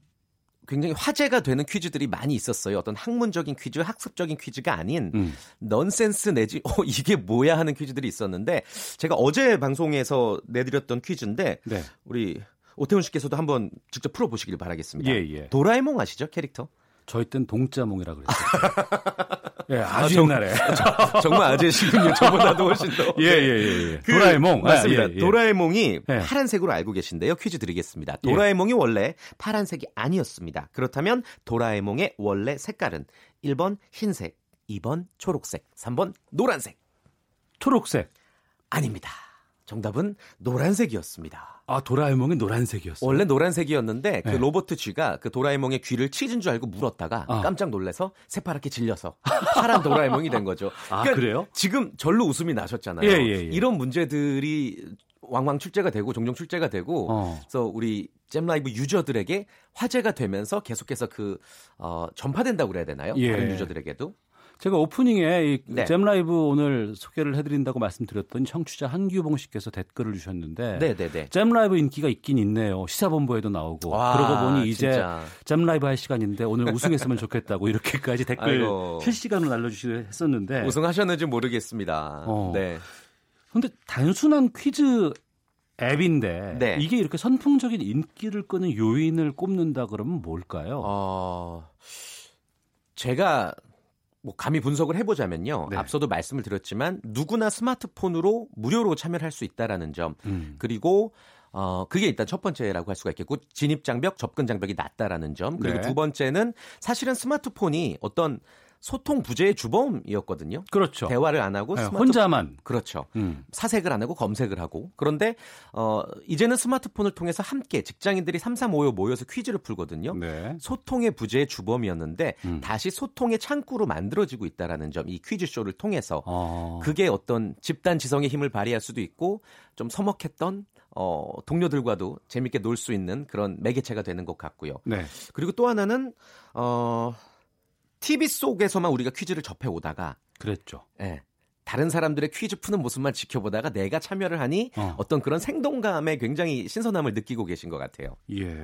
굉장히 화제가 되는 퀴즈들이 많이 있었어요. 어떤 학문적인 퀴즈, 학습적인 퀴즈가 아닌 음. 넌센스 내지 어 이게 뭐야 하는 퀴즈들이 있었는데 제가 어제 방송에서 내드렸던 퀴즈인데 네. 우리 오태훈 씨께서도 한번 직접 풀어 보시길 바라겠습니다. 예, 예. 도라에몽 아시죠 캐릭터? 저희 땐 동자몽이라 그랬어요. 예, 아주 아, 정- 옛날에. 정말 아재시군요. 저보다도 훨씬 더. 예, 예, 예. 예. 그- 도라에몽. 맞습니다. 아, 예, 예. 도라에몽이 예. 파란색으로 알고 계신데요. 퀴즈 드리겠습니다. 도라에몽이 원래 파란색이 아니었습니다. 그렇다면 도라에몽의 원래 색깔은 1번 흰색, 2번 초록색, 3번 노란색. 초록색. 아닙니다. 정답은 노란색이었습니다. 아, 도라에몽이 노란색이었어요. 원래 노란색이었는데 그 네. 로버트 쥐가 그 도라에몽의 귀를 치진 줄 알고 물었다가 아. 깜짝 놀라서 새파랗게 질려서 파란 도라에몽이 된 거죠. 아, 그러니까 그래요? 지금 절로 웃음이 나셨잖아요. 예, 예, 예. 이런 문제들이 왕왕 출제가 되고 종종 출제가 되고 어. 그래서 우리 잼라이브 유저들에게 화제가 되면서 계속해서 그 어, 전파된다고 그래야 되나요? 예. 다른 유저들에게도 제가 오프닝에 이 네. 잼라이브 오늘 소개를 해드린다고 말씀드렸더니 청취자 한규봉 씨께서 댓글을 주셨는데 네, 네, 네. 잼라이브 인기가 있긴 있네요. 시사본부에도 나오고 와, 그러고 보니 이제. 잼라이브 할 시간인데 오늘 우승했으면 좋겠다고 이렇게까지 댓글 아이고. 실시간으로 날려주시고 했었는데 우승하셨는지 모르겠습니다. 네. 어. 네. 근데 단순한 퀴즈 앱인데 네. 이게 이렇게 선풍적인 인기를 끄는 요인을 꼽는다 그러면 뭘까요? 어, 제가 뭐 감히 분석을 해보자면요. 네. 앞서도 말씀을 드렸지만 누구나 스마트폰으로 무료로 참여를 할수 있다라는 점 음. 그리고 어 그게 일단 첫 번째라고 할 수가 있겠고 진입 장벽, 접근 장벽이 낮다라는 점 그리고 네. 두 번째는 사실은 스마트폰이 어떤 소통 부재의 주범이었거든요. 그렇죠. 대화를 안 하고 네, 혼자만. 그렇죠. 음. 사색을 안 하고 검색을 하고 그런데 어 이제는 스마트폰을 통해서 함께 직장인들이 3355 모여서 퀴즈를 풀거든요. 네. 소통의 부재의 주범이었는데 음. 다시 소통의 창구로 만들어지고 있다라는 점 이 퀴즈 쇼를 통해서 어. 그게 어떤 집단 지성의 힘을 발휘할 수도 있고 좀 서먹했던 어 동료들과도 재밌게 놀 수 있는 그런 매개체가 되는 것 같고요. 네. 그리고 또 하나는 어 TV 속에서만 우리가 퀴즈를 접해 오다가 그랬죠. 예. 다른 사람들의 퀴즈 푸는 모습만 지켜보다가 내가 참여를 하니 어. 어. 떤 그런 생동감에 굉장히 신선함을 느끼고 계신 것 같아요. 예.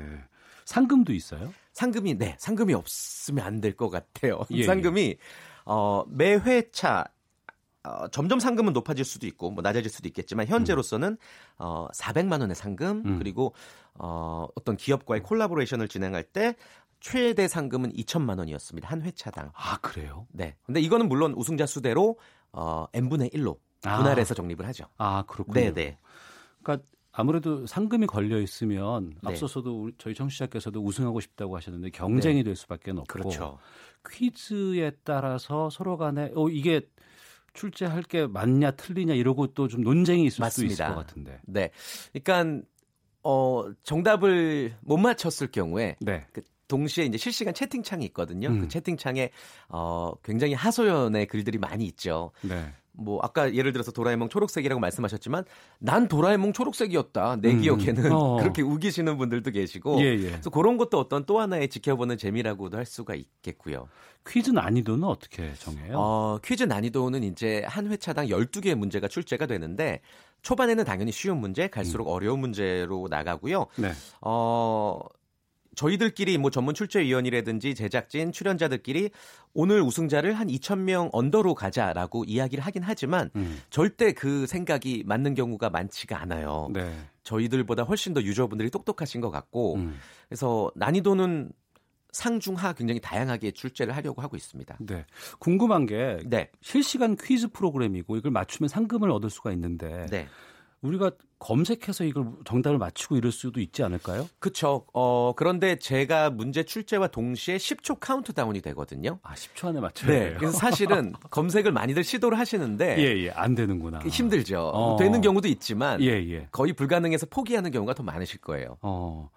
상금도 있어요? 상금이 네 상금이 없으면 안 될 것 같아요. 예, 상금이 어, 매 회차 어, 점점 상금은 높아질 수도 있고 뭐 낮아질 수도 있겠지만 현재로서는 어, 400만 원의 상금 음. 그리고 어, 어떤 기업과의 콜라보레이션을 진행할 때 최대 상금은 2천만 원이었습니다 한 회차당. 아, 그래요? 네. 근데 이거는 물론 우승자 수대로 어, n분의 1로 아. 분할해서 정립을 하죠. 아, 그렇군요. 네, 네. 그러니까 아무래도 상금이 걸려 있으면 네. 앞서서도 저희 청취자께서도 우승하고 싶다고 하셨는데 경쟁이 네. 될 수밖에 없고 그렇죠. 퀴즈에 따라서 서로 간에 어 이게 출제할 게 맞냐 틀리냐 이러고 또 좀 논쟁이 있을 수도 있을 맞습니다. 것 같은데. 네. 그러니까 어, 정답을 못 맞췄을 경우에 네. 그 동시에 이제 실시간 채팅창이 있거든요. 음. 그 채팅창에 어 굉장히 하소연의 글들이 많이 있죠. 네. 뭐 아까 예를 들어서 도라에몽 초록색이라고 말씀하셨지만 난 도라에몽 초록색이었다. 내 음. 기억에는 어. 그렇게 우기시는 분들도 계시고 예, 예. 그래서 그런 것도 어떤 또 하나의 지켜보는 재미라고도 할 수가 있겠고요. 퀴즈 난이도는 어떻게 정해요? 어, 퀴즈 난이도는 이제 한 회차당 12개의 문제가 출제가 되는데 초반에는 당연히 쉬운 문제, 갈수록 어려운 문제로 나가고요. 네. 어, 저희들끼리 뭐 전문 출제위원이라든지 제작진, 출연자들끼리 오늘 우승자를 한 2,000명 언더로 가자라고 이야기를 하긴 하지만 음. 절대 그 생각이 맞는 경우가 많지가 않아요. 네. 저희들보다 훨씬 더 유저분들이 똑똑하신 것 같고 음. 그래서 난이도는 상중하 굉장히 다양하게 출제를 하려고 하고 있습니다. 네. 궁금한 게 네. 실시간 퀴즈 프로그램이고 이걸 맞추면 상금을 얻을 수가 있는데 네. 우리가 검색해서 이걸 정답을 맞추고 이럴 수도 있지 않을까요? 그쵸. 어, 그런데 제가 문제 출제와 동시에 10초 카운트다운이 되거든요. 아, 10초 안에 맞춰야 네. 돼요. 그래서 사실은 검색을 많이들 시도를 하시는데 예, 예. 안 되는구나. 힘들죠. 어. 되는 경우도 있지만 예, 예. 거의 불가능해서 포기하는 경우가 더 많으실 거예요. 어.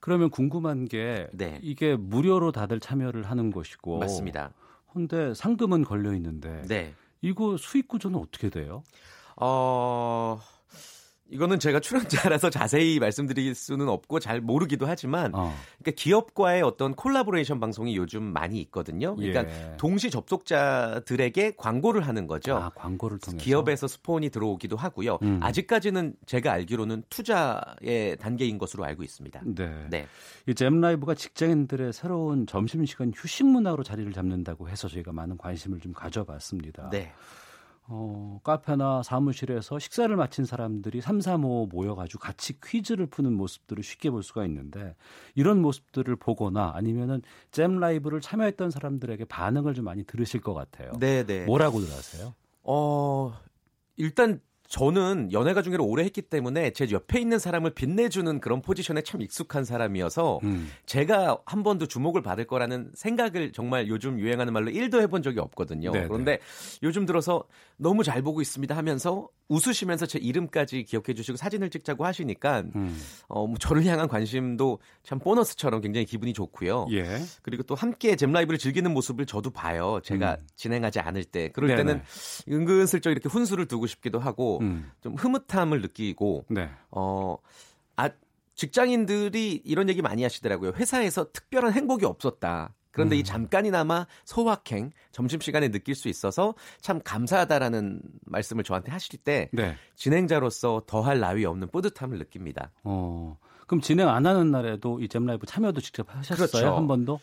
그러면 궁금한 게 네. 이게 무료로 다들 참여를 하는 것이고 맞습니다. 근데 상금은 걸려 있는데 네. 이거 수익 구조는 어떻게 돼요? 어, 이거는 제가 출연자라서 자세히 말씀드릴 수는 없고 잘 모르기도 하지만 어. 그러니까 기업과의 어떤 콜라보레이션 방송이 요즘 많이 있거든요. 그러니까 예. 동시 접속자들에게 광고를 하는 거죠. 아, 광고를 통해서 기업에서 스폰이 들어오기도 하고요. 음. 아직까지는 제가 알기로는 투자의 단계인 것으로 알고 있습니다. 네. 네. 이 잼라이브가 직장인들의 새로운 점심시간 휴식 문화로 자리를 잡는다고 해서 저희가 많은 관심을 좀 가져봤습니다. 네. 어, 카페나 사무실에서 식사를 마친 사람들이 3, 3, 5 모여가지고 같이 퀴즈를 푸는 모습들을 쉽게 볼 수가 있는데 이런 모습들을 보거나 아니면은 잼 라이브를 참여했던 사람들에게 반응을 좀 많이 들으실 것 같아요. 네, 네. 뭐라고들 하세요? 어, 일단 저는 연예가 중계를 오래 했기 때문에 제 옆에 있는 사람을 빛내주는 그런 포지션에 참 익숙한 사람이어서 음. 제가 한 번도 주목을 받을 거라는 생각을 정말 요즘 유행하는 말로 1도 해본 적이 없거든요. 네네. 그런데 요즘 들어서 너무 잘 보고 있습니다 하면서 웃으시면서 제 이름까지 기억해 주시고 사진을 찍자고 하시니까 음. 어, 뭐 저를 향한 관심도 참 보너스처럼 굉장히 기분이 좋고요. 예. 그리고 또 함께 잼 라이브를 즐기는 모습을 저도 봐요. 제가 음. 진행하지 않을 때. 그럴 네네. 때는 은근슬쩍 이렇게 훈수를 두고 싶기도 하고 음. 좀 흐뭇함을 느끼고 네. 어, 아, 직장인들이 이런 얘기 많이 하시더라고요. 회사에서 특별한 행복이 없었다. 그런데 음. 이 잠깐이나마 소확행, 점심시간에 느낄 수 있어서 참 감사하다라는 말씀을 저한테 하실 때 네. 진행자로서 더할 나위 없는 뿌듯함을 느낍니다. 어. 그럼 진행 안 하는 날에도 이 잼 라이브 참여도 직접 하셨어요? 그렇죠. 한 번도?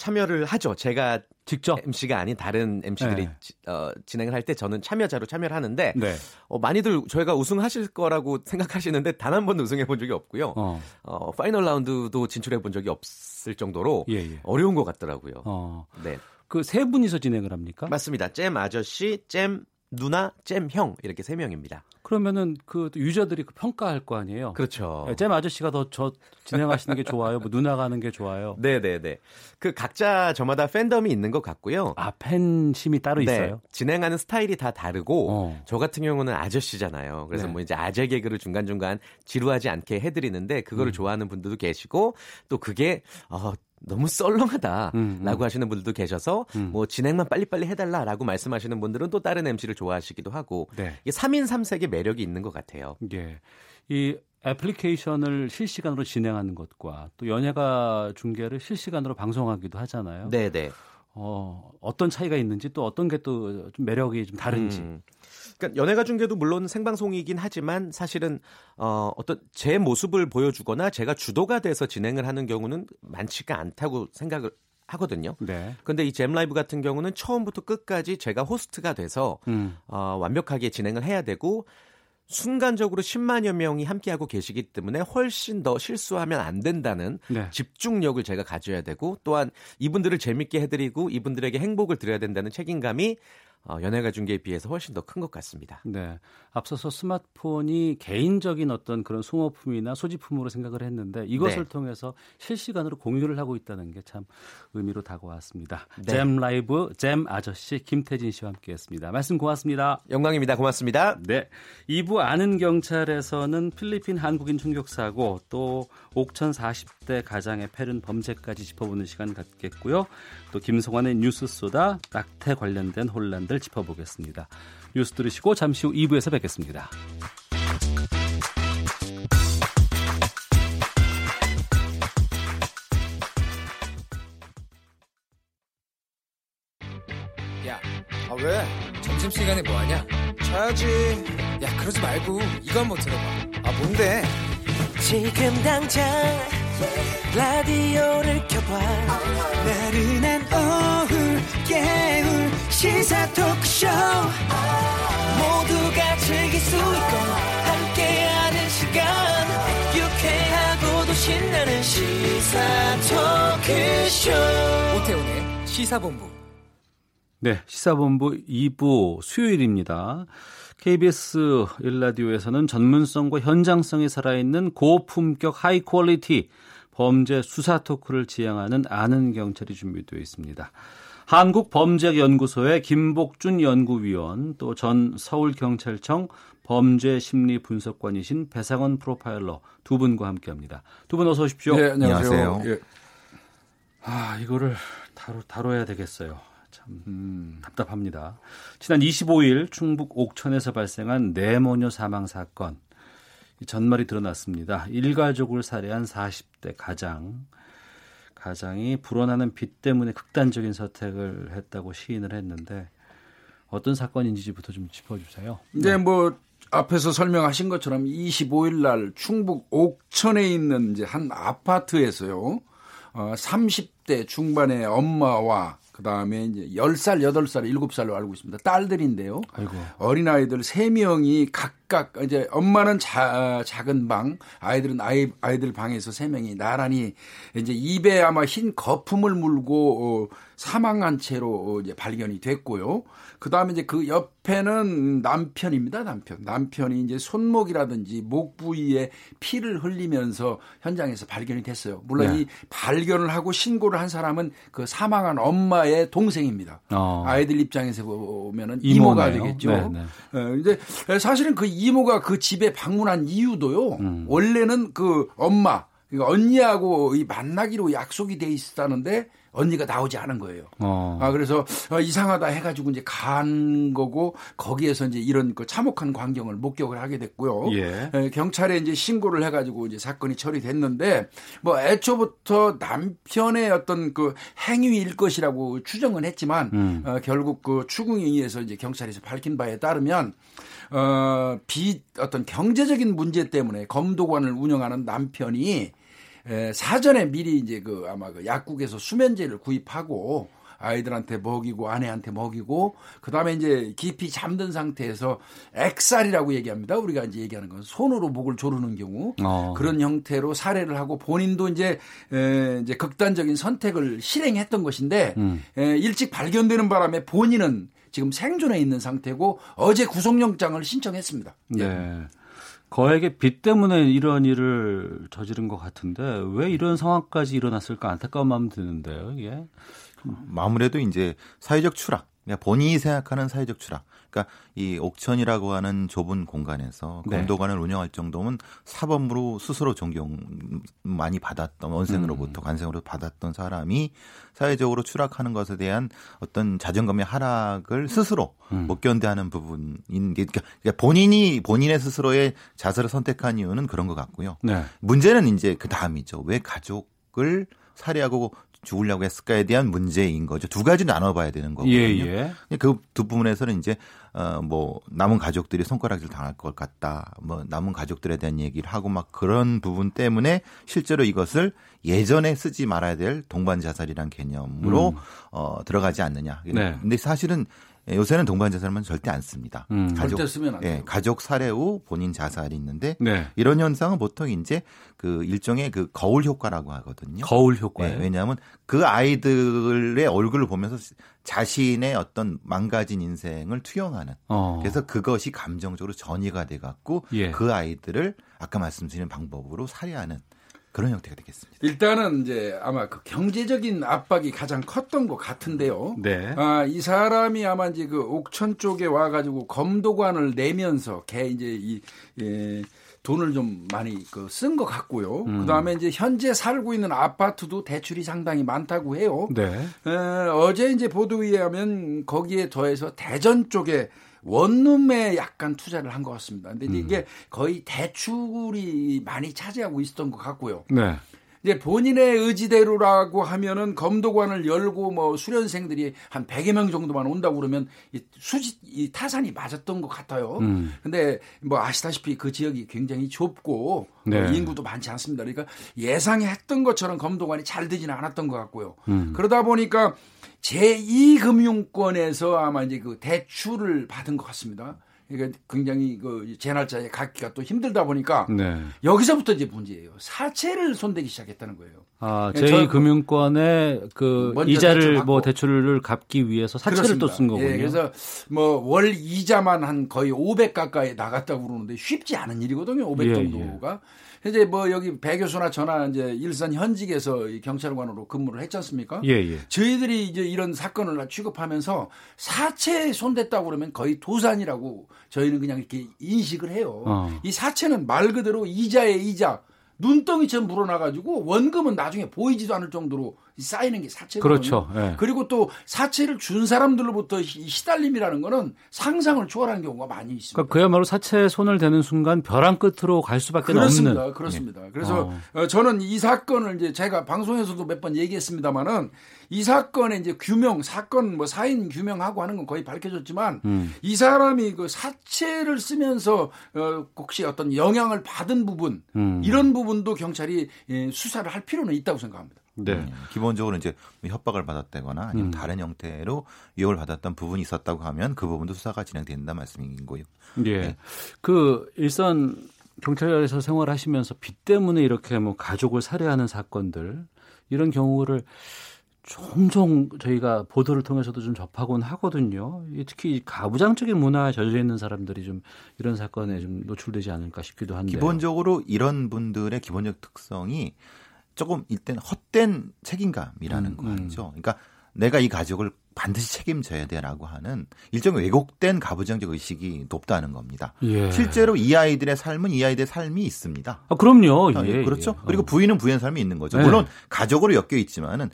참여를 하죠. 제가 직접? MC가 아닌 다른 MC들이 네. 어, 진행을 할 때 저는 참여자로 참여를 하는데 네. 어, 많이들 저희가 우승하실 거라고 생각하시는데 단 한 번도 우승해 본 적이 없고요. 어. 어. final round도 진출해 본 적이 없을 정도로 예, 예. 어려운 것 같더라고요. 어. 네, 그 세 분이서 진행을 합니까? 맞습니다. 잼 아저씨, 잼 누나, 잼 형 이렇게 세 명입니다. 그러면은 그 유저들이 그 평가할 거 아니에요? 그렇죠. 네, 잼 아저씨가 더 저 진행하시는 게 좋아요. 뭐 누나가 하는 게 좋아요. 네, 네, 네. 그 각자 저마다 팬덤이 있는 것 같고요. 아 팬심이 따로 네, 있어요? 진행하는 스타일이 다 다르고 어. 저 같은 경우는 아저씨잖아요. 그래서 네. 뭐 이제 아재 개그를 중간 중간 지루하지 않게 해 드리는데 그거를 음. 좋아하는 분들도 계시고 또 그게 어, 너무 썰렁하다라고 음, 음. 하시는 분들도 계셔서 음. 뭐 진행만 빨리빨리 해달라라고 말씀하시는 분들은 또 다른 MC를 좋아하시기도 하고 네. 이게 3인 3색의 매력이 있는 것 같아요. 예. 이 애플리케이션을 실시간으로 진행하는 것과 또 연예가 중계를 실시간으로 방송하기도 하잖아요. 네네. 어, 어떤 차이가 있는지 또 어떤 게 또 좀 매력이 좀 다른지. 음. 그러니까 연예가 중계도 물론 생방송이긴 하지만 사실은 어 어떤 제 모습을 보여주거나 제가 주도가 돼서 진행을 하는 경우는 많지가 않다고 생각을 하거든요. 네. 근데 이 잼 라이브 같은 경우는 처음부터 끝까지 제가 호스트가 돼서 음. 어, 완벽하게 진행을 해야 되고 순간적으로 10만여 명이 함께하고 계시기 때문에 훨씬 더 실수하면 안 된다는 네. 집중력을 제가 가져야 되고 또한 이분들을 재밌게 해드리고 이분들에게 행복을 드려야 된다는 책임감이 어, 연예가 중계에 비해서 훨씬 더 큰 것 같습니다. 네. 앞서서 스마트폰이 개인적인 어떤 그런 소모품이나 소지품으로 생각을 했는데 이것을 네. 통해서 실시간으로 공유를 하고 있다는 게 참 의미로 다가왔습니다. 네. 잼 라이브 잼 아저씨 김태진 씨와 함께했습니다. 말씀 고맙습니다. 영광입니다. 고맙습니다. 네. 2부 아는 경찰에서는 필리핀 한국인 총격 사고 또 옥천 40대 가장의 패륜 범죄까지 짚어보는 시간 갖겠고요. 또 김성환의 뉴스 쏘다 낙태 관련된 혼란 들 짚어보겠습니다. 뉴스 들으시고 잠시 후 2부에서 뵙겠습니다. 야, 아 왜? 점심시간에 뭐하냐? 자야지. 야, 그러지 말고 이거 한번 들어봐. 아, 뭔데? 지금 당장 라디오를 켜봐 나른한 오후 깨울 시사 토크쇼 모두가 즐길 수 있고 함께하는 시간 유쾌하고도 신나는 시사 토크쇼 오태훈의 시사본부. 네, 시사본부 2부 수요일입니다. KBS 1라디오에서는 전문성과 현장성이 살아있는 고품격 high quality 범죄 수사 토크를 지향하는 아는 경찰이 준비되어 있습니다. 한국범죄연구소의 김복준 연구위원 또 전 서울경찰청 범죄심리분석관이신 배상원 프로파일러 두 분과 함께합니다. 두 분 어서 오십시오. 네, 안녕하세요. 예. 아 이거를 다뤄, 다뤄야 되겠어요. 참 답답합니다. 지난 25일 충북 옥천에서 발생한 네모녀 사망 사건. 전말이 드러났습니다. 일가족을 살해한 40대 가장 가장이 불어나는 빚 때문에 극단적인 선택을 했다고 시인을 했는데 어떤 사건인지부터 좀 짚어주세요. 이제 뭐 앞에서 설명하신 것처럼 25일 날 충북 옥천에 있는 이제 한 아파트에서요. 어 30대 중반의 엄마와 그다음에 이제 10살, 8살, 7살로 알고 있습니다. 딸들인데요. 아이고. 어린아이들 3명이 각 각 이제 엄마는 자, 작은 방, 아이들은 아이 아이들 방에서 3명이 나란히 이제 입에 아마 흰 거품을 물고 어, 사망한 채로 이제 발견이 됐고요. 그다음에 이제 그 옆에는 남편입니다. 남편. 남편이 이제 손목이라든지 목 부위에 피를 흘리면서 현장에서 발견이 됐어요. 물론 네. 이 발견을 하고 신고를 한 사람은 그 사망한 엄마의 동생입니다. 어. 아이들 입장에서 보면은 이모가 이모네요. 되겠죠. 네, 네. 어, 이제 사실은 그 이모가 그 집에 방문한 이유도요. 음. 원래는 그 엄마, 그러니까 언니하고 이 만나기로 약속이 돼 있었다는데 언니가 나오지 않은 거예요. 어. 아 그래서 어, 이상하다 해가지고 이제 간 거고 거기에서 이제 이런 그 참혹한 광경을 목격을 하게 됐고요. 예. 에, 경찰에 이제 신고를 해가지고 이제 사건이 처리됐는데 뭐 애초부터 남편의 어떤 그 행위일 것이라고 추정은 했지만 음. 어, 결국 그 추궁에 의해서 이제 경찰에서 밝힌 바에 따르면 어, 빚 어떤 경제적인 문제 때문에 검도관을 운영하는 남편이 에, 사전에 미리 이제 그 아마 그 약국에서 수면제를 구입하고 아이들한테 먹이고 아내한테 먹이고 그다음에 이제 깊이 잠든 상태에서 액살이라고 얘기합니다. 우리가 이제 얘기하는 건 손으로 목을 조르는 경우 어. 그런 형태로 살해를 하고 본인도 이제 에, 이제 극단적인 선택을 실행했던 것인데 음. 에, 일찍 발견되는 바람에 본인은 지금 생존해 있는 상태고 어제 구속영장을 신청했습니다. 예. 네. 거액의 빚 때문에 이런 일을 저지른 것 같은데 왜 이런 상황까지 일어났을까 안타까운 마음 드는데요. 이게 아무래도 이제 사회적 추락, 그러니까 본인이 생각하는 사회적 추락. 그러니까 이 옥천이라고 하는 좁은 공간에서 네. 검도관을 운영할 정도면 사범으로 스스로 존경 많이 받았던 원생으로부터 관생으로 받았던 사람이 사회적으로 추락하는 것에 대한 어떤 자존감의 하락을 스스로 음. 못 견뎌하는 부분인 게 그러니까 본인이 본인의 스스로의 자살을 선택한 이유는 그런 것 같고요. 네. 문제는 이제 그 다음이죠. 왜 가족을 살해하고 죽으려고 했을까에 대한 문제인 거죠. 두 가지 나눠봐야 되는 거거든요. 예, 예. 그두 부분에서는 이제 어뭐 남은 가족들이 손가락질 당할 것 같다. 뭐 남은 가족들에 대한 얘기를 하고 막 그런 부분 때문에 실제로 이것을 예전에 쓰지 말아야 될 동반 자살이란 개념으로 음. 어 들어가지 않느냐. 네. 근데 사실은 요새는 동반 자살만 절대 안 씁니다. 음. 절대 쓰면 안 돼요. 예, 가족 살해 후 본인 자살이 있는데 네. 이런 현상은 보통 이제 그 일종의 그 거울 효과라고 하거든요. 거울 효과예요. 예, 왜냐하면 그 아이들의 얼굴을 보면서 자신의 어떤 망가진 인생을 투영하는. 어. 그래서 그것이 감정적으로 전이가 돼 갖고 예. 그 아이들을 아까 말씀드린 방법으로 살해하는 그런 형태가 되겠습니다. 일단은 이제 아마 그 경제적인 압박이 가장 컸던 것 같은데요. 네. 아, 이 사람이 아마 이제 그 옥천 쪽에 와가지고 검도관을 내면서 개 이제 이, 예, 돈을 좀 많이 그 쓴 것 같고요. 음. 그 다음에 이제 현재 살고 있는 아파트도 대출이 상당히 많다고 해요. 네. 에, 어제 이제 보도에 의하면 거기에 더해서 대전 쪽에 원룸에 약간 투자를 한 것 같습니다. 근데 음. 이게 거의 대출이 많이 차지하고 있었던 것 같고요. 네. 이제 본인의 의지대로라고 하면은 검도관을 열고 뭐 수련생들이 한 100여 명 정도만 온다고 그러면 이 수지 이 타산이 맞았던 것 같아요. 음. 근데 뭐 아시다시피 그 지역이 굉장히 좁고 네. 뭐 인구도 많지 않습니다. 그러니까 예상했던 것처럼 검도관이 잘 되지는 않았던 것 같고요. 음. 그러다 보니까 제2금융권에서 아마 이제 그 대출을 받은 것 같습니다. 그러니까 굉장히 그 재날짜에 갖기가 또 힘들다 보니까 네. 여기서부터 이제 문제예요. 사채를 손대기 시작했다는 거예요. 아, 예, 저- 제2금융권의 그 이자를 대출. 뭐 대출을 갚기 위해서 사채를 또 쓴 거군요. 예, 그래서 뭐 월 이자만 한 거의 500 가까이 나갔다고 그러는데 쉽지 않은 일이거든요. 500 예, 정도가. 이제 뭐 여기 배 교수나 저나 이제 일선 현직에서 이 경찰관으로 근무를 했지 않습니까? 예, 예. 저희들이 이제 이런 사건을 취급하면서 사채에 손댔다고 그러면 거의 도산이라고 저희는 그냥 이렇게 인식을 해요. 어. 이 사채는 말 그대로 이자에 이자 눈덩이처럼 불어나가지고 원금은 나중에 보이지도 않을 정도로 쌓이는 게 사체거든요. 그렇죠. 예. 그리고 또 사체를 준 사람들로부터 시- 시달림이라는 거는 상상을 초월하는 경우가 많이 있습니다. 그러니까 그야말로 사체에 손을 대는 순간 벼랑 끝으로 갈 수밖에 그렇습니다. 없는. 그렇습니다. 예. 그래서 어. 어, 저는 이 사건을 이제 제가 방송에서도 몇 번 얘기했습니다만은 이 사건의 이제 규명, 사건 뭐 사인 규명하고 하는 건 거의 밝혀졌지만 음. 이 사람이 그 사체를 쓰면서 어, 혹시 어떤 영향을 받은 부분 음. 이런 부분도 경찰이 예, 수사를 할 필요는 있다고 생각합니다. 네. 음, 기본적으로 이제 협박을 받았다거나 아니면 음. 다른 형태로 유혹을 받았던 부분이 있었다고 하면 그 부분도 수사가 진행된다 말씀인 거요. 예. 네. 그 일선 경찰에서 생활하시면서 빚 때문에 이렇게 뭐 가족을 살해하는 사건들 이런 경우를 종종 저희가 보도를 통해서도 좀 접하곤 하거든요. 이 특히 이 가부장적인 문화에 젖어 있는 사람들이 좀 이런 사건에 좀 노출되지 않을까 싶기도 한데. 기본적으로 이런 분들의 기본적 특성이 조금 일단 헛된 책임감이라는 음, 거죠. 그러니까 내가 이 가족을 반드시 책임져야 돼라고 하는 일종의 왜곡된 가부장적 의식이 높다는 겁니다. 예. 실제로 이 아이들의 삶은 이 아이들의 삶이 있습니다. 아, 그럼요. 아, 예, 그렇죠. 예. 그리고 부인은 부인의 삶이 있는 거죠. 네. 물론 가족으로 엮여 있지만은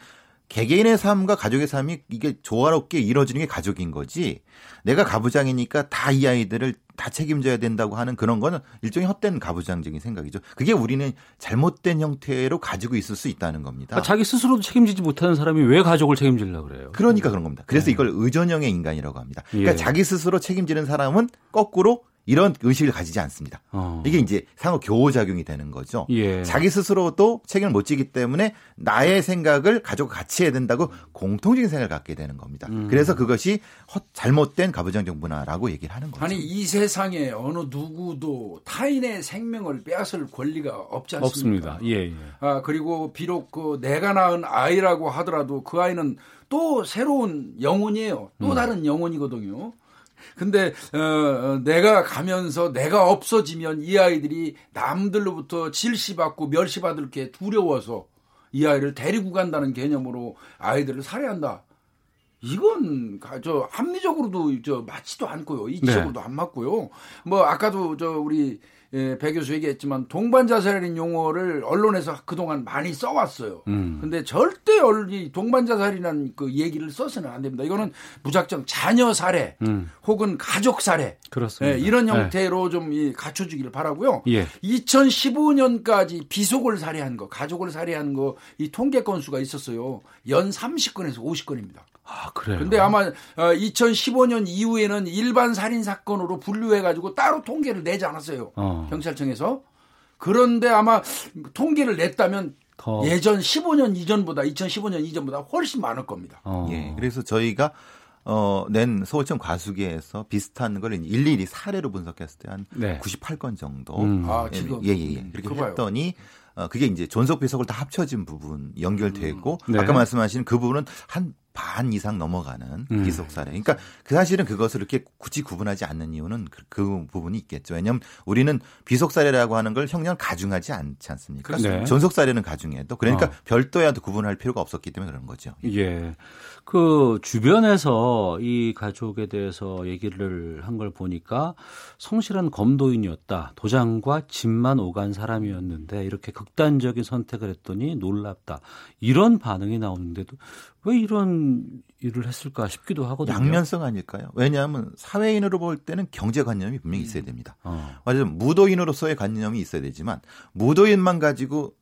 개개인의 삶과 가족의 삶이 이게 조화롭게 이루어지는 게 가족인 거지. 내가 가부장이니까 다 이 아이들을 다 책임져야 된다고 하는 그런 거는 일종의 헛된 가부장적인 생각이죠. 그게 우리는 잘못된 형태로 가지고 있을 수 있다는 겁니다. 아, 자기 스스로도 책임지지 못하는 사람이 왜 가족을 책임지려고 그래요? 그러니까 그런 겁니다. 그래서 이걸 의존형의 인간이라고 합니다. 그러니까 예. 자기 스스로 책임지는 사람은 거꾸로 이런 의식을 가지지 않습니다. 어. 이게 이제 상호 교호작용이 되는 거죠. 예. 자기 스스로도 책임을 못 지기 때문에 나의 생각을 가족과 같이 해야 된다고 공통적인 생각을 갖게 되는 겁니다. 음. 그래서 그것이 헛- 잘못된 가부장적 문화라고 얘기를 하는 거죠. 아니 이 세상에 어느 누구도 타인의 생명을 빼앗을 권리가 없지 않습니까? 없습니다. 예, 예. 아 그리고 비록 그 내가 낳은 아이라고 하더라도 그 아이는 또 새로운 영혼이에요. 또 음. 다른 영혼이거든요. 근데 어, 어, 내가 가면서 내가 없어지면 이 아이들이 남들로부터 질시받고 멸시받을 게 두려워서 이 아이를 데리고 간다는 개념으로 아이들을 살해한다. 이건 가- 저 합리적으로도 저 맞지도 않고요. 이치적으로도 안 맞고요. 뭐 아까도 저 우리 예, 배 교수 얘기했지만 동반 자살인 용어를 언론에서 그동안 많이 써왔어요. 음. 근데 절대 얼- 이 동반 자살이라는 그 얘기를 써서는 안 됩니다. 이거는 무작정 자녀 살해 음. 혹은 가족 살해 그렇습니다. 예, 이런 네. 형태로 좀 이, 갖춰주기를 바라고요. 예. 2015년까지 비속을 살해한 거, 가족을 살해한 거 이 통계 건수가 있었어요. 연 30건에서 50건입니다. 아, 그래요. 근데 아마 2015년 이후에는 일반 살인 사건으로 분류해 가지고 따로 통계를 내지 않았어요. 어. 경찰청에서. 그런데 아마 통계를 냈다면 더 예전 15년 이전보다 2015년 이전보다 훨씬 많을 겁니다. 어. 예. 그래서 저희가 어, 낸 서울청 과수기에서 비슷한 걸 일일이 사례로 분석했을 때 한 네. 98건 정도. 음. 아, 예, 지금. 예, 예, 예. 그렇게 그거 봐요. 했더니 어, 그게 이제 존속 비속을 다 합쳐진 부분 연결되고 네. 아까 말씀하신 그 부분은 한 반 이상 넘어가는 음. 비속 사례. 그러니까 그 사실은 그것을 이렇게 굳이 구분하지 않는 이유는 그, 그 부분이 있겠죠. 왜냐하면 우리는 비속 사례라고 하는 걸 형량 가중하지 않지 않습니까? 네. 존속 사례는 가중해도 그러니까 어. 별도야 도 구분할 필요가 없었기 때문에 그런 거죠. 예. 그 주변에서 이 가족에 대해서 얘기를 한 걸 보니까 성실한 검도인이었다. 도장과 집만 오간 사람이었는데 이렇게 극단적인 선택을 했더니 놀랍다. 이런 반응이 나오는데도 왜 이런 일을 했을까 싶기도 하거든요. 양면성 아닐까요? 왜냐하면 사회인으로 볼 때는 경제관념이 분명히 있어야 됩니다. 어. 맞아요. 무도인으로서의 관념이 있어야 되지만 무도인만 가지고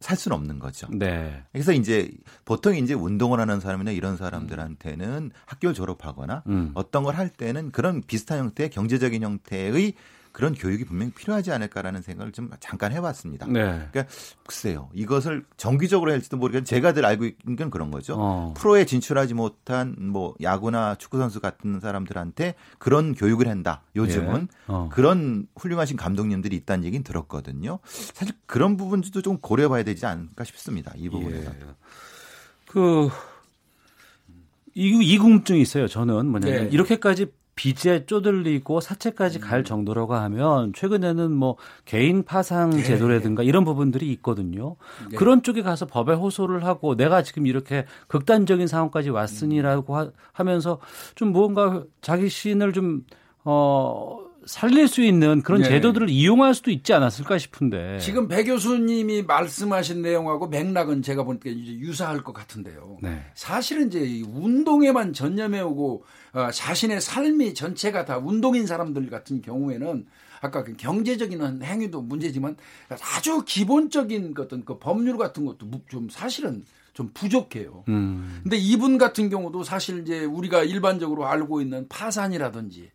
살 수는 없는 거죠. 네. 그래서 이제 보통 이제 운동을 하는 사람이나 이런 사람들한테는 학교를 졸업하거나 음. 어떤 걸 할 때는 그런 비슷한 형태의 경제적인 형태의 그런 교육이 분명히 필요하지 않을까라는 생각을 좀 잠깐 해봤습니다. 네. 그러니까 글쎄요, 이것을 정기적으로 할지도 모르겠는데 제가 늘 알고 있는 건 그런 거죠. 어. 프로에 진출하지 못한 뭐 야구나 축구 선수 같은 사람들한테 그런 교육을 한다. 요즘은 예. 어. 그런 훌륭하신 감독님들이 있다는 얘기는 들었거든요. 사실 그런 부분도 좀 고려해봐야 되지 않을까 싶습니다. 이 부분에서. 예. 그 이, 이 궁금증이 있어요. 저는 뭐냐면 네. 이렇게까지 빚에 쪼들리고 사채까지 음. 갈 정도라고 하면 최근에는 뭐 개인 파상 네. 제도라든가 이런 부분들이 있거든요. 그런 쪽에 가서 법에 호소를 하고 내가 지금 이렇게 극단적인 상황까지 왔으니라고 하, 면서좀 뭔가 자기 신을 좀 어, 살릴 수 있는 그런 네. 제도들을 이용할 수도 있지 않았을까 싶은데. 지금 배 교수님이 말씀하신 내용하고 맥락은 제가 보니까 이제 유사할 것 같은데요. 네. 사실은 이제 이 운동에만 전념해오고 어, 자신의 삶이 전체가 다 운동인 사람들 같은 경우에는 아까 그 경제적인 행위도 문제지만 아주 기본적인 그 어떤 그 법률 같은 것도 무- 좀 사실은 좀 부족해요. 음. 근데 이분 같은 경우도 사실 이제 우리가 일반적으로 알고 있는 파산이라든지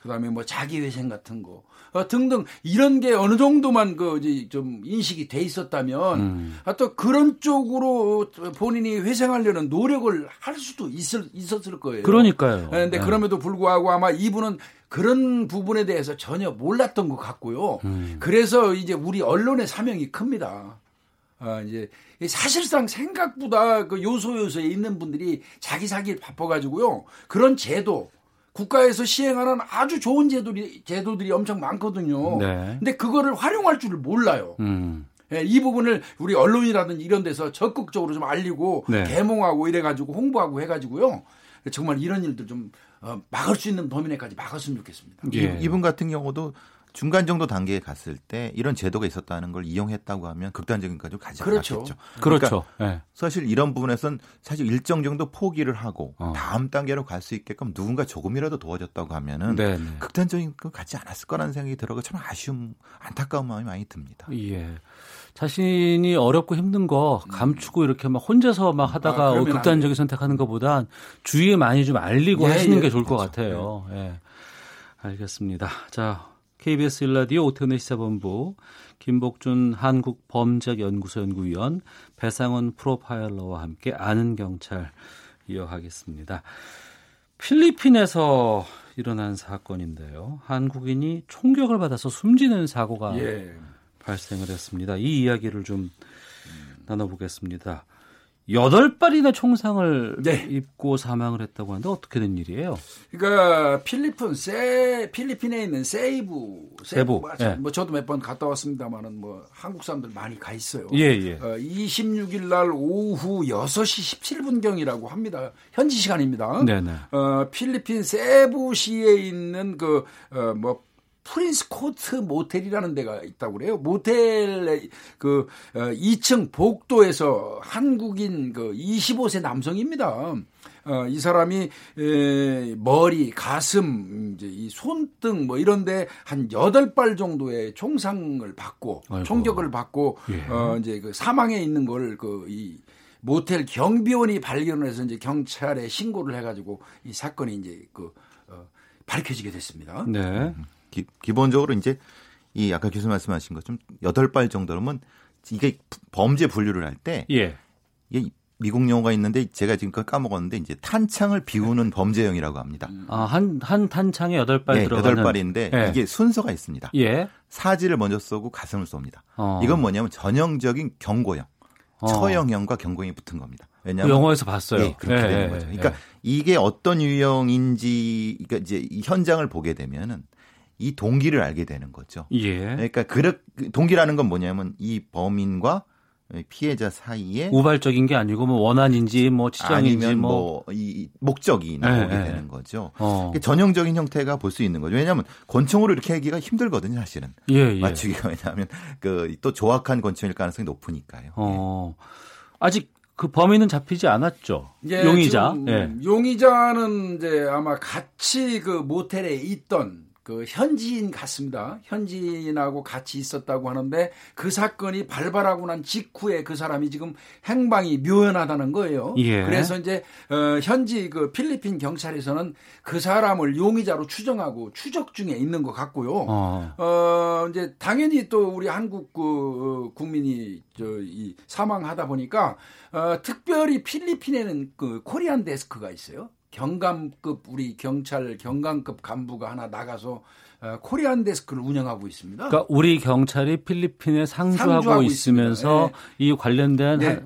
그다음에 뭐 자기회생 같은 거 어, 등등 이런 게 어느 정도만 그 이제 좀 인식이 돼 있었다면 음. 아, 또 그런 쪽으로 본인이 회생하려는 노력을 할 수도 있을 있었을 거예요. 그러니까요. 그런데 네. 그럼에도 불구하고 아마 이분은 그런 부분에 대해서 전혀 몰랐던 것 같고요. 음. 그래서 이제 우리 언론의 사명이 큽니다. 아, 이제 사실상 생각보다 그 요소 요소에 있는 분들이 자기 살길 바빠가지고요. 그런 제도 국가에서 시행하는 아주 좋은 제도들이 제도들이 엄청 많거든요. 네. 근데 그거를 활용할 줄을 몰라요. 음. 예, 이 부분을 우리 언론이라든지 이런 데서 적극적으로 좀 알리고 네. 개몽하고 이래가지고 홍보하고 해가지고요. 정말 이런 일들 좀 어, 막을 수 있는 범위 내까지 막았으면 좋겠습니다. 예. 이- 이분 같은 경우도 중간 정도 단계에 갔을 때 이런 제도가 있었다는 걸 이용했다고 하면 극단적인 까지 가지 그렇죠. 않았겠죠. 그렇죠. 그러니까 예. 사실 이런 부분에선 사실 일정 정도 포기를 하고 어. 다음 단계로 갈 수 있게끔 누군가 조금이라도 도와줬다고 하면은 네, 네. 극단적인 거 갖지 않았을 거라는 생각이 들어가 참 아쉬움, 안타까운 마음이 많이 듭니다. 예. 자신이 어렵고 힘든 거 감추고 이렇게 막 혼자서 막 하다가 아, 안 극단적인 선택하는 것보단 주위에 많이 좀 알리고 예, 하시는 예, 게 좋을 것 그렇죠. 같아요. 예. 알겠습니다. 자, KBS 일라디오 오태훈의 시사본부 김복준 한국범죄연구소 연구위원 배상원 프로파일러와 함께 아는 경찰 이어가겠습니다. 필리핀에서 일어난 사건인데요. 한국인이 총격을 받아서 숨지는 사고가 예. 발생을 했습니다. 이 이야기를 좀 나눠보겠습니다. 여덟 발이나 총상을 네. 입고 사망을 했다고 하는데 어떻게 된 일이에요? 그러니까 필리핀 세 필리핀에 있는 세이부 세부, 뭐, 예. 뭐 저도 몇 번 갔다 왔습니다만은 뭐 한국 사람들 많이 가 있어요. 예, 예. 어, 26일 날 오후 6시 17분 경이라고 합니다. 현지 시간입니다. 네 네. 어, 필리핀 세부시에 있는 그, 어, 뭐, 프린스 코트 모텔이라는 데가 있다고 그래요. 모텔의 그, 어, 2층 복도에서 한국인 그 25세 남성입니다. 어, 이 사람이 에, 머리, 가슴, 이제 이 손등 뭐 이런데 한 여덟 발 정도의 총상을 받고 아이고. 총격을 받고 예. 어, 이제 그 사망해 있는 걸그이 모텔 경비원이 발견을 해서 이제 경찰에 신고를 해가지고 이 사건이 이제 그 어, 밝혀지게 됐습니다. 네. 기, 기본적으로 이제 이 아까 교수 말씀하신 것좀 여덟 발 정도면 이게 범죄 분류를 할때 예. 이게 미국 용어가 있는데 제가 지금 그걸 까먹었는데 이제 탄창을 비우는 범죄형이라고 합니다. 아, 한, 한 탄창에 여덟 발 네, 들어가는. 여덟 발인데 예. 이게 순서가 있습니다. 예. 사지를 먼저 쏘고 가슴을 쏩니다. 어. 이건 뭐냐면 전형적인 경고형, 어. 처형형과 경고형이 붙은 겁니다. 그 왜냐하면 영화에서 봤어요. 예, 그렇게 예, 되는 예, 거죠. 예. 그러니까 이게 어떤 유형인지 그러니까 이제 이 현장을 보게 되면은 이 동기를 알게 되는 거죠. 예. 그러니까 그렇 동기라는 건 뭐냐면 이 범인과 피해자 사이에 우발적인 게 아니고 뭐 원한인지 뭐 치장인지 아니면 뭐. 뭐이 목적이 나오게 예, 예. 되는 거죠. 어. 전형적인 형태가 볼 수 있는 거죠. 왜냐하면 권총으로 이렇게 하기가 힘들거든요, 사실은. 예, 예. 맞추기가 왜냐하면 그 또 조악한 권총일 가능성이 높으니까요. 어. 아직 그 범인은 잡히지 않았죠. 예, 용의자. 예. 용의자는 이제 아마 같이 그 모텔에 있던 그 현지인 같습니다. 현지인하고 같이 있었다고 하는데 그 사건이 발발하고 난 직후에 그 사람이 지금 행방이 묘연하다는 거예요. 예. 그래서 이제 어, 현지 그 필리핀 경찰에서는 그 사람을 용의자로 추정하고 추적 중에 있는 것 같고요. 어. 어, 이제 당연히 또 우리 한국 그 어, 국민이 저이 사망하다 보니까 어, 특별히 필리핀에는 그 코리안 데스크가 있어요. 경감급 우리 경찰 경감급 간부가 하나 나가서 어, 코리안 데스크를 운영하고 있습니다. 그러니까 우리 경찰이 필리핀에 상주하고, 상주하고 있으면서 있습니다. 이 관련된 네.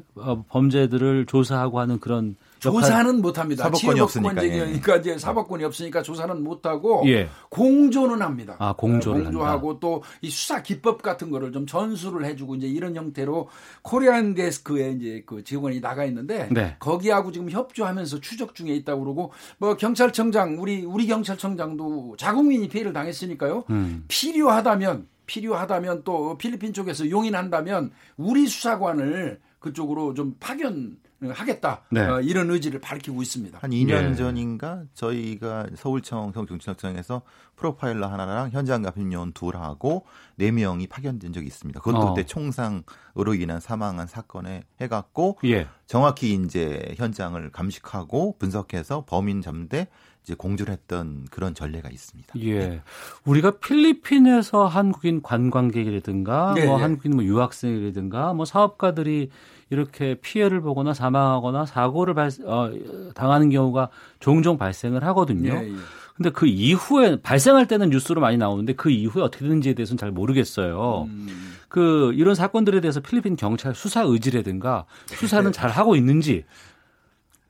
범죄들을 조사하고 하는 그런 조사는 못합니다. 사법권이 없으니까. 그러니까 이제 사법권이 없으니까 조사는 못하고 예. 공조는 합니다. 아, 공조를 공조하고 또 이 수사 기법 같은 거를 좀 전수를 해주고 이제 이런 형태로 코리안 데스크에 이제 그 직원이 나가 있는데 네. 거기하고 지금 협조하면서 추적 중에 있다고 그러고 뭐 경찰청장 우리 우리 경찰청장도 자국민이 피해를 당했으니까요. 음. 필요하다면 필요하다면 또 필리핀 쪽에서 용인한다면 우리 수사관을 그쪽으로 좀 파견 하겠다 네. 어, 이런 의지를 밝히고 있습니다. 한 2년 예. 전인가 저희가 서울청 서울경찰청에서 프로파일러 하나랑 현장 감식요원 둘하고 네 명이 파견된 적이 있습니다. 그것도 어. 그때 총상으로 인한 사망한 사건에 해갖고 예. 정확히 이제 현장을 감식하고 분석해서 범인 잡는데 이제 공조를 했던 그런 전례가 있습니다. 예. 우리가 필리핀에서 한국인 관광객이라든가 예, 뭐 예. 한국인 뭐 유학생이라든가 뭐 사업가들이 이렇게 피해를 보거나 사망하거나 사고를 발, 어, 당하는 경우가 종종 발생을 하거든요. 예, 예. 근데 그 이후에 발생할 때는 뉴스로 많이 나오는데 그 이후에 어떻게 되는지에 대해서는 잘 모르겠어요. 음. 그 이런 사건들에 대해서 필리핀 경찰 수사 의지라든가 수사는 잘 하고 있는지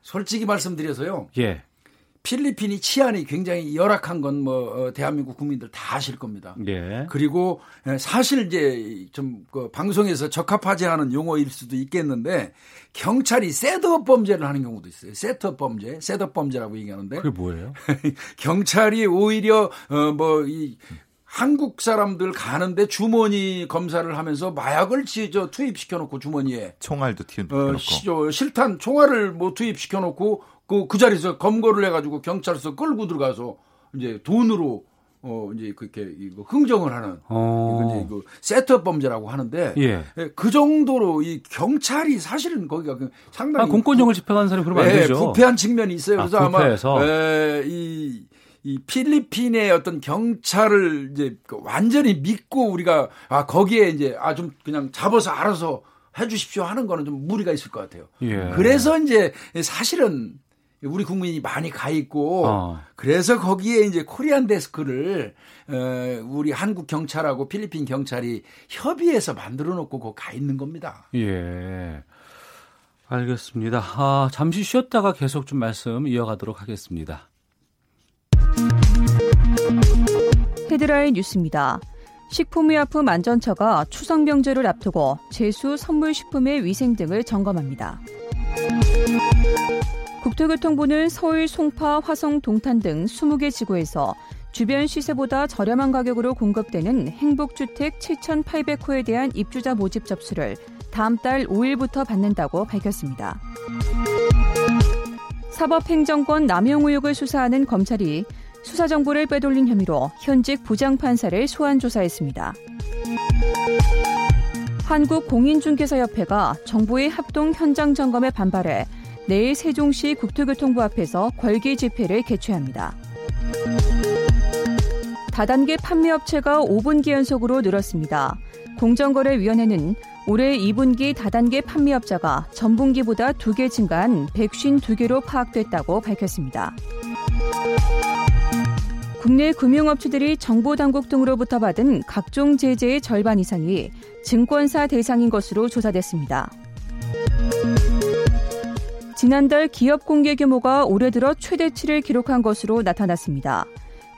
솔직히 말씀드려서요. 예. 필리핀이 치안이 굉장히 열악한 건 뭐 대한민국 국민들 다 아실 겁니다. 예. 그리고 예, 사실 이제 좀 그 방송에서 적합하지 않은 용어일 수도 있겠는데 경찰이 setup 범죄를 하는 경우도 있어요. setup 범죄, setup 범죄라고 얘기하는데 그게 뭐예요? 경찰이 오히려 어뭐이 한국 사람들 가는데 주머니 검사를 하면서 마약을 지- 저 투입시켜 놓고 주머니에 총알도 튀어 어, 놓고 시, 저, 실탄 총알을 뭐 투입시켜 놓고 그, 그 자리에서 검거를 해가지고 경찰서 끌고 들어가서 이제 돈으로 어 이제 그렇게 이거 흥정을 하는 어. 이거 이제 그 세트업 범죄라고 하는데 예. 예, 그 정도로 이 경찰이 사실은 거기가 그 상당히 아, 공권력을 집행하는 사람이 그러면 안 예, 되죠. 부패한 측면이 있어요. 아, 그래서 부패해서. 아마 에, 이, 이 필리핀의 어떤 경찰을 이제 그 완전히 믿고 우리가 아 거기에 이제 아 좀 그냥 잡아서 알아서 해 주십시오 하는 거는 좀 무리가 있을 것 같아요. 예. 그래서 이제 사실은 우리 국민이 많이 가 있고 어. 그래서 거기에 이제 코리안 데스크를 어, 우리 한국 경찰하고 필리핀 경찰이 협의해서 만들어 놓고 거기 가 있는 겁니다. 예. 알겠습니다. 아, 잠시 쉬었다가 계속 좀 말씀 이어가도록 하겠습니다. 헤드라인 뉴스입니다. 식품의약품 안전처가 추석 명절을 앞두고 제수 선물 식품의 위생 등을 점검합니다. 국토교통부는 서울 송파, 화성, 동탄 등 20개 지구에서 주변 시세보다 저렴한 가격으로 공급되는 행복주택 7,800호에 대한 입주자 모집 접수를 다음 달 5일부터 받는다고 밝혔습니다. 사법행정권 남용 의혹을 수사하는 검찰이 수사 정보를 빼돌린 혐의로 현직 부장판사를 소환 조사했습니다. 한국공인중개사협회가 정부의 합동 현장 점검에 반발해 내일 세종시 국토교통부 앞에서 궐기 집회를 개최합니다. 다단계 판매업체가 5분기 연속으로 늘었습니다. 공정거래위원회는 올해 2분기 다단계 판매업자가 전분기보다 2개 증가한 152개로 파악됐다고 밝혔습니다. 국내 금융업체들이 정보 당국 등으로부터 받은 각종 제재의 절반 이상이 증권사 대상인 것으로 조사됐습니다. 지난달 기업 공개 규모가 올해 들어 최대치를 기록한 것으로 나타났습니다.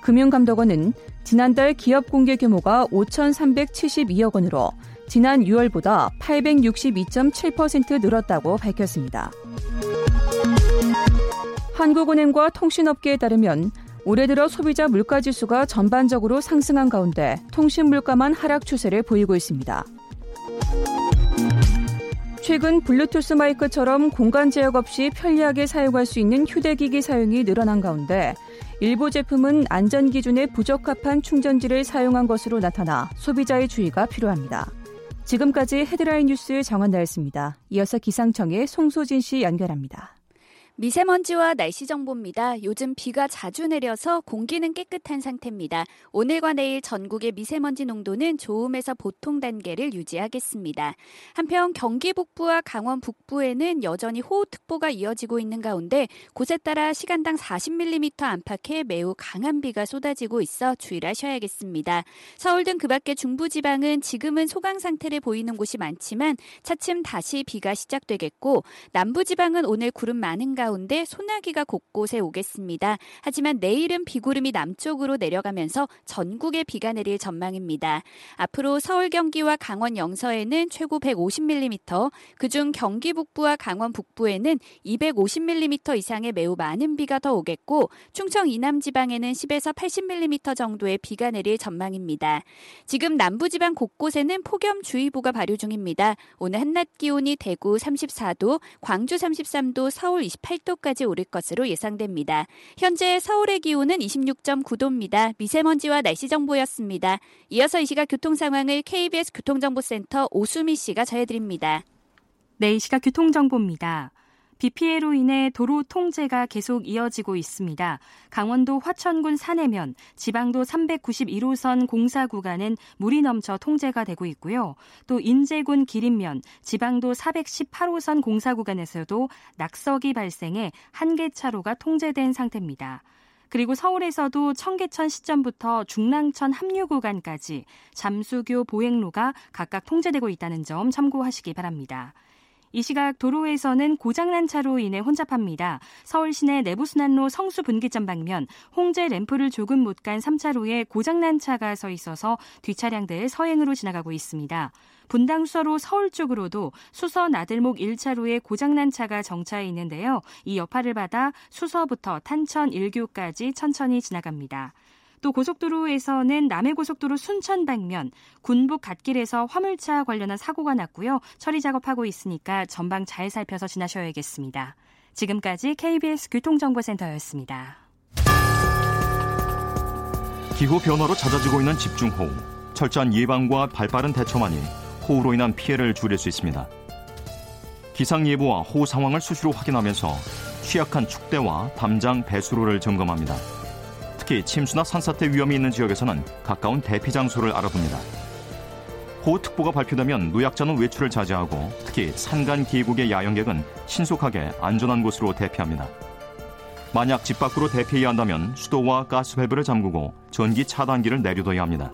금융감독원은 지난달 기업 공개 규모가 5,372억 원으로 지난 6월보다 862.7% 늘었다고 밝혔습니다. 한국은행과 통신업계에 따르면 올해 들어 소비자 물가 지수가 전반적으로 상승한 가운데 통신 물가만 하락 추세를 보이고 있습니다. 최근 블루투스 마이크처럼 공간 제약 없이 편리하게 사용할 수 있는 휴대기기 사용이 늘어난 가운데 일부 제품은 안전 기준에 부적합한 충전지를 사용한 것으로 나타나 소비자의 주의가 필요합니다. 지금까지 헤드라인 뉴스 정한나였습니다. 이어서 기상청의 송소진 씨 연결합니다. 미세먼지와 날씨 정보입니다. 요즘 비가 자주 내려서 공기는 깨끗한 상태입니다. 오늘과 내일 전국의 미세먼지 농도는 좋음에서 보통 단계를 유지하겠습니다. 한편 경기 북부와 강원 북부에는 여전히 호우특보가 이어지고 있는 가운데 곳에 따라 시간당 40mm 안팎의 매우 강한 비가 쏟아지고 있어 주의를 하셔야겠습니다. 서울 등 그 밖의 중부지방은 지금은 소강 상태를 보이는 곳이 많지만 차츰 다시 비가 시작되겠고 남부지방은 오늘 구름 많은 가운데 가운데 소나기가 곳곳에 오겠습니다. 하지만 내일은 비구름이 남쪽으로 내려가면서 전국에 비가 내릴 전망입니다. 앞으로 서울 경기와 강원 영서에는 최고 150mm, 그중 경기 북부와 강원 북부에는 250mm 이상의 매우 많은 비가 더 오겠고 충청 이남 지방에는 10에서 80mm 정도의 비가 내릴 전망입니다. 지금 남부 지방 곳곳에는 폭염주의보가 발효 중입니다. 오늘 한낮 기온이 대구 34도, 광주 33도, 서울 28도 까지 오를 것으로 예상됩니다. 현재 서울의 기온은 26.9도입니다. 미세먼지와 날씨 정보였습니다. 이어서 이 시각 교통 상황을 KBS 교통정보센터 오수미 씨가 전해드립니다. 네, 이 시각 교통정보입니다. 비 피해로 인해 도로 통제가 계속 이어지고 있습니다. 강원도 화천군 산해면 지방도 391호선 공사 구간은 물이 넘쳐 통제가 되고 있고요. 또 인제군 기린면 지방도 418호선 공사 구간에서도 낙석이 발생해 한 개 차로가 통제된 상태입니다. 그리고 서울에서도 청계천 시점부터 중랑천 합류 구간까지 잠수교 보행로가 각각 통제되고 있다는 점 참고하시기 바랍니다. 이 시각 도로에서는 고장난 차로 인해 혼잡합니다. 서울 시내 내부순환로 성수 분기점 방면 홍제 램프를 조금 못 간 3차로에 고장난 차가 서 있어서 뒷차량들 서행으로 지나가고 있습니다. 분당 수서로 서울 쪽으로도 수서 나들목 1차로에 고장난 차가 정차해 있는데요. 이 여파를 받아 수서부터 탄천 1교까지 천천히 지나갑니다. 또 고속도로에서는 남해고속도로 순천 방면 군북 갓길에서 화물차 관련한 사고가 났고요. 처리 작업하고 있으니까 전방 잘 살펴서 지나셔야겠습니다. 지금까지 KBS 교통정보센터였습니다. 기후 변화로 잦아지고 있는 집중호우. 철저한 예방과 발빠른 대처만이 호우로 인한 피해를 줄일 수 있습니다. 기상 예보와 호우 상황을 수시로 확인하면서 취약한 축대와 담장 배수로를 점검합니다. 특히 침수나 산사태 위험이 있는 지역에서는 가까운 대피 장소를 알아봅니다. 호우특보가 발표되면 노약자는 외출을 자제하고 특히 산간 계곡의 야영객은 신속하게 안전한 곳으로 대피합니다. 만약 집 밖으로 대피해야 한다면 수도와 가스 밸브를 잠그고 전기 차단기를 내려둬야 합니다.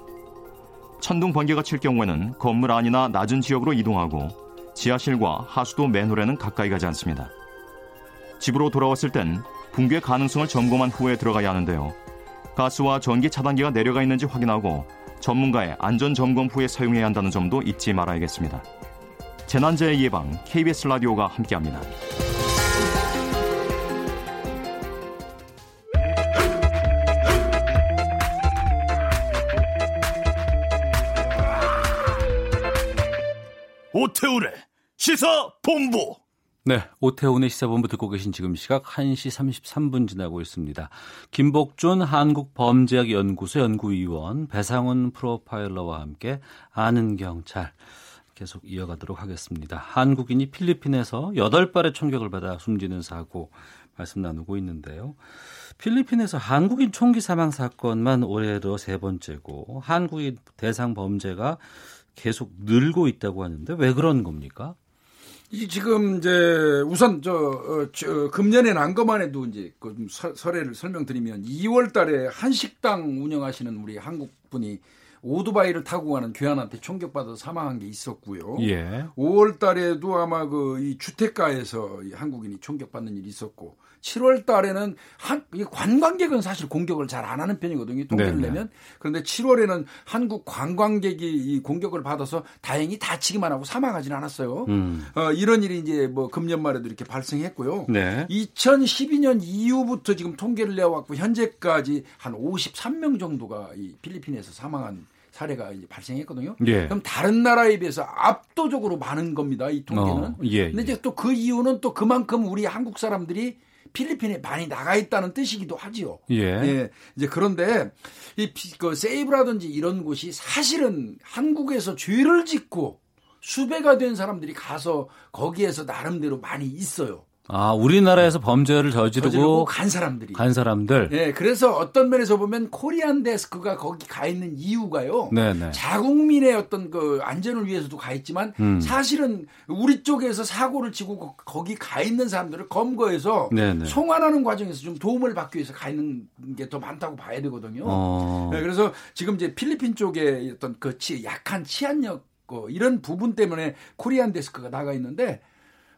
천둥 번개가 칠 경우에는 건물 안이나 낮은 지역으로 이동하고 지하실과 하수도 맨홀에는 가까이 가지 않습니다. 집으로 돌아왔을 땐 붕괴 가능성을 점검한 후에 들어가야 하는데요. 가스와 전기 차단기가 내려가 있는지 확인하고 전문가의 안전 점검 후에 사용해야 한다는 점도 잊지 말아야겠습니다. 재난재해 예방 KBS 라디오가 함께합니다. 오태우래 시사 본부. 네, 오태훈의 시사본부 듣고 계신 지금 시각 1시 33분 지나고 있습니다. 김복준 한국범죄학연구소 연구위원, 배상훈 프로파일러와 함께 아는 경찰 계속 이어가도록 하겠습니다. 한국인이 필리핀에서 8발의 총격을 받아 숨지는 사고 말씀 나누고 있는데요. 필리핀에서 한국인 총기 사망 사건만 올해로 세 번째고 한국인 대상 범죄가 계속 늘고 있다고 하는데 왜 그런 겁니까? 이 지금 이제 우선 저, 어, 저 금년에 난 것만 해도 이제 그 설례를 설명드리면 2월 달에 한식당 운영하시는 우리 한국 분이 오토바이를 타고 가는 교환한테 총격받아 사망한 게 있었고요. 예. 5월 달에도 아마 그 이 주택가에서 한국인이 총격받는 일이 있었고 7월 달에는 한 관광객은 사실 공격을 잘 안 하는 편이거든요. 통계를 네네. 내면. 그런데 7월에는 한국 관광객이 이 공격을 받아서 다행히 다치기만 하고 사망하지는 않았어요. 음. 어, 이런 일이 이제 뭐 금년 말에도 이렇게 발생했고요. 네. 2012년 이후부터 지금 통계를 내왔고 현재까지 한 53명 정도가 이 필리핀에서 사망한 사례가 이제 발생했거든요. 예. 그럼 다른 나라에 비해서 압도적으로 많은 겁니다. 이 통계는. 어, 예, 근데 이제 또 그 이유는 또 그만큼 우리 한국 사람들이 필리핀에 많이 나가 있다는 뜻이기도 하지요. 예. 예. 이제 그런데 이 그 세이브라든지 이런 곳이 사실은 한국에서 죄를 짓고 수배가 된 사람들이 가서 거기에서 나름대로 많이 있어요. 아, 우리나라에서 범죄를 저지르고, 저지르고 간 사람들이. 간 사람들. 네, 그래서 어떤 면에서 보면 코리안 데스크가 거기 가 있는 이유가요. 네네. 자국민의 어떤 그 안전을 위해서도 가 있지만 음. 사실은 우리 쪽에서 사고를 치고 거기 가 있는 사람들을 검거해서 네네. 송환하는 과정에서 좀 도움을 받기 위해서 가 있는 게 더 많다고 봐야 되거든요. 어. 네, 그래서 지금 이제 필리핀 쪽에 어떤 그 치, 약한 치안력 그 이런 부분 때문에 코리안 데스크가 나가 있는데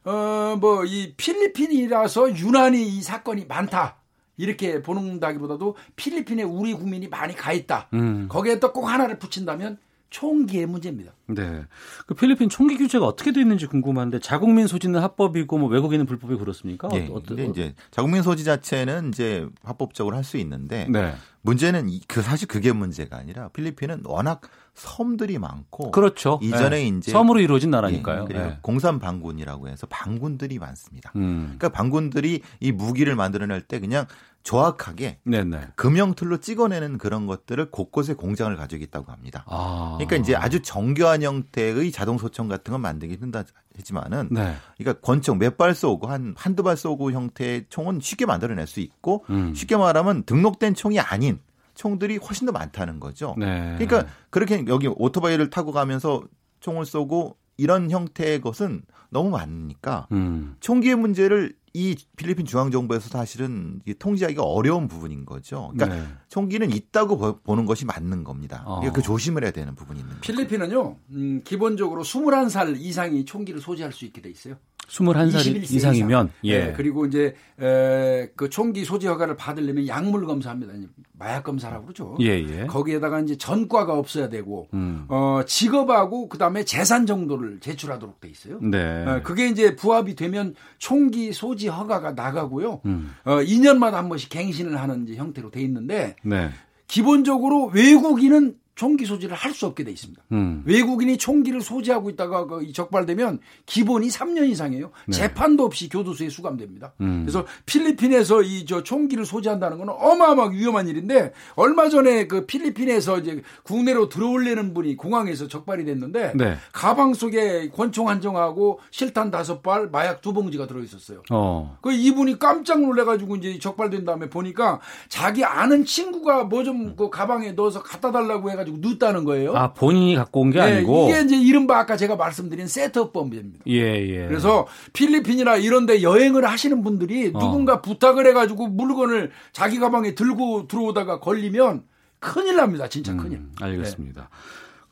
어, 뭐, 이 필리핀이라서 유난히 이 사건이 많다. 이렇게 보는다기보다도 필리핀에 우리 국민이 많이 가 있다. 음. 거기에 또 꼭 하나를 붙인다면 총기의 문제입니다. 네. 그 필리핀 총기 규제가 어떻게 돼 있는지 궁금한데 자국민 소지는 합법이고 뭐 외국인은 불법이 그렇습니까? 예. 어, 근데 이제 자국민 소지 자체는 이제 합법적으로 할 수 있는데 네. 문제는 이- 그 사실 그게 문제가 아니라 필리핀은 워낙 섬들이 많고 그렇죠. 이전에 네. 이제 섬으로 이루어진 나라니까요. 예, 그리고 네. 공산 반군이라고 해서 반군들이 많습니다. 음. 그러니까 반군들이 이 무기를 만들어낼 때 그냥 정확하게 네네. 금형틀로 찍어내는 그런 것들을 곳곳에 공장을 가지고 있다고 합니다. 아. 그러니까 이제 아주 정교한 형태의 자동 소총 같은 건 만들기 힘들다 하지만은 네. 그러니까 권총 몇 발 쏘고 한 한두 발 쏘고 형태의 총은 쉽게 만들어낼 수 있고 음. 쉽게 말하면 등록된 총이 아닌 총들이 훨씬 더 많다는 거죠. 네. 그러니까 그렇게 여기 오토바이를 타고 가면서 총을 쏘고 이런 형태의 것은 너무 많으니까 음. 총기의 문제를 이 필리핀 중앙 정부에서 사실은 통제하기가 어려운 부분인 거죠. 그러니까 네. 총기는 있다고 보- 보는 것이 맞는 겁니다. 그러니까 어. 그 조심을 해야 되는 부분이 있는 거죠. 필리핀은요, 음, 기본적으로 21살 이상이 총기를 소지할 수 있게 돼 있어요. 21살 21세 이상이면 이상. 예. 네, 그리고 이제 에, 그 총기 소지 허가를 받으려면 약물 검사합니다. 마약 검사라고 그러죠. 예, 예. 거기에다가 이제 전과가 없어야 되고 음. 어, 직업하고 그다음에 재산 정도를 제출하도록 돼 있어요. 네. 어, 그게 이제 부합이 되면 총기 소지 허가가 나가고요. 음. 어, 2년마다 한 번씩 갱신을 하는 이제 형태로 돼 있는데 네. 기본적으로 외국인은 총기 소지를 할 수 없게 돼 있습니다. 음. 외국인이 총기를 소지하고 있다가 그 적발되면 기본이 3년 이상이에요. 네. 재판도 없이 교도소에 수감됩니다. 음. 그래서 필리핀에서 이 저 총기를 소지한다는 건 어마어마하게 위험한 일인데 얼마 전에 그 필리핀에서 이제 국내로 들어올려는 분이 공항에서 적발이 됐는데 네. 가방 속에 권총 한 정하고 실탄 다섯 발, 마약 두 봉지가 들어 있었어요. 어. 그 이분이 깜짝 놀래가지고 이제 적발된 다음에 보니까 자기 아는 친구가 뭐 좀 그 가방에 넣어서 갖다 달라고 해가 지고 넣었다는 거예요. 아, 본인이 갖고 온게 네, 아니고 이게 이제 이른바 아까 제가 말씀드린 세트업 범죄입니다. 예, 예. 그래서 필리핀이나 이런데 여행을 하시는 분들이 어. 누군가 부탁을 해가지고 물건을 자기 가방에 들고 들어오다가 걸리면 큰일 납니다. 진짜 큰일. 음, 알겠습니다.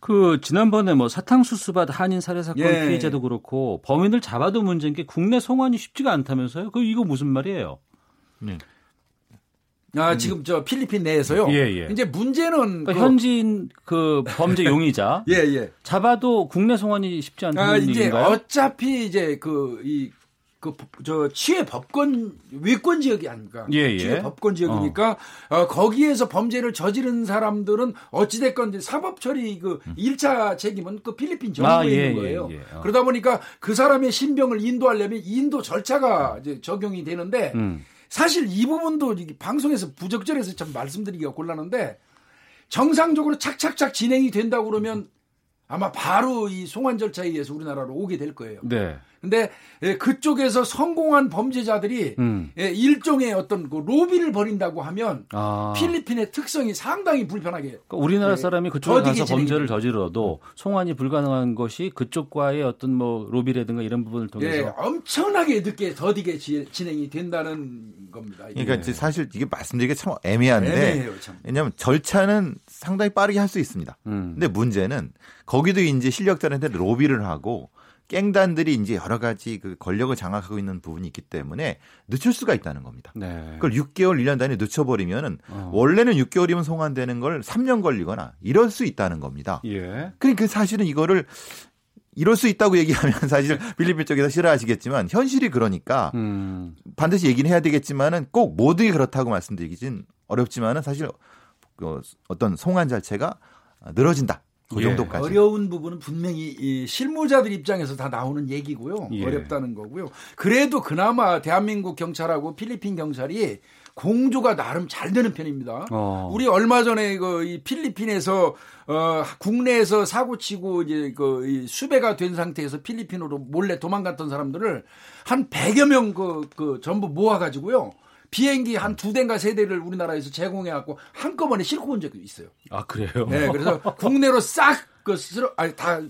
그 지난번에 뭐 사탕수수밭 한인 살해 사건 예. 피해자도 그렇고 범인을 잡아도 문제인 게 국내 송환이 쉽지가 않다면서요? 그 이거 무슨 말이에요? 네. 아, 지금 저 필리핀 내에서요. 예, 예. 이제 문제는 그러니까 그- 현지인 그 범죄 용의자 예, 예. 잡아도 국내 송환이 쉽지 않다는 아, 이제 얘기인가요? 어차피 이제 그, 이, 그, 저, 취해 법권, 위권 지역이 아닙니까? 예, 예. 취해 법권 지역이니까, 어. 거기에서 범죄를 저지른 사람들은 어찌 됐건 이제 사법 처리 그 1차 책임은 그 필리핀 정부에 아, 예, 있는 거예요. 예, 예. 어. 그러다 보니까 그 사람의 신병을 인도하려면 인도 절차가 이제 적용이 되는데, 음. 사실 이 부분도 방송에서 부적절해서 참 말씀드리기가 곤란한데 정상적으로 착착착 진행이 된다고 그러면 아마 바로 이 송환 절차에 의해서 우리나라로 오게 될 거예요. 네. 근데 예, 그쪽에서 성공한 범죄자들이 음. 예, 일종의 어떤 그 로비를 벌인다고 하면 아. 필리핀의 특성이 상당히 불편하게 그러니까 우리나라 예, 사람이 그쪽에 더디게 가서 범죄를 저지러도 송환이 불가능한 것이 그쪽과의 어떤 뭐 로비라든가 이런 부분을 통해서 예, 엄청나게 늦게 더디게 지- 진행이 된다는 겁니다. 이게. 그러니까 이제 사실 이게 말씀드리기 참 애매한데 애매해요, 참. 왜냐하면 절차는 상당히 빠르게 할 수 있습니다. 음. 근데 문제는 거기도 이제 실력자한테 로비를 하고 깽단들이 이제 여러 가지 그 권력을 장악하고 있는 부분이 있기 때문에 늦출 수가 있다는 겁니다. 네. 그걸 6개월, 1년 단위 늦춰버리면은 어. 원래는 6개월이면 송환되는 걸 3년 걸리거나 이럴 수 있다는 겁니다. 예. 그러니까 사실은 이거를 이럴 수 있다고 얘기하면 사실 필리핀 쪽에서 싫어하시겠지만 현실이 그러니까 음. 반드시 얘기는 해야 되겠지만은 꼭 모두가 그렇다고 말씀드리긴 어렵지만은 사실 그 어떤 송환 자체가 늘어진다. 그 예. 정도까지. 어려운 부분은 분명히 이 실무자들 입장에서 다 나오는 얘기고요. 예. 어렵다는 거고요. 그래도 그나마 대한민국 경찰하고 필리핀 경찰이 공조가 나름 잘 되는 편입니다. 어. 우리 얼마 전에 그이 필리핀에서 어 국내에서 사고 치고 이제 그이 수배가 된 상태에서 필리핀으로 몰래 도망갔던 사람들을 한 100여 명그 그 전부 모아 가지고요. 비행기 한 두 대인가 세 대를 우리나라에서 제공해 갖고 한꺼번에 싣고 온 적이 있어요. 아 그래요? 네, 그래서 국내로 싹그 쓸어 아니 다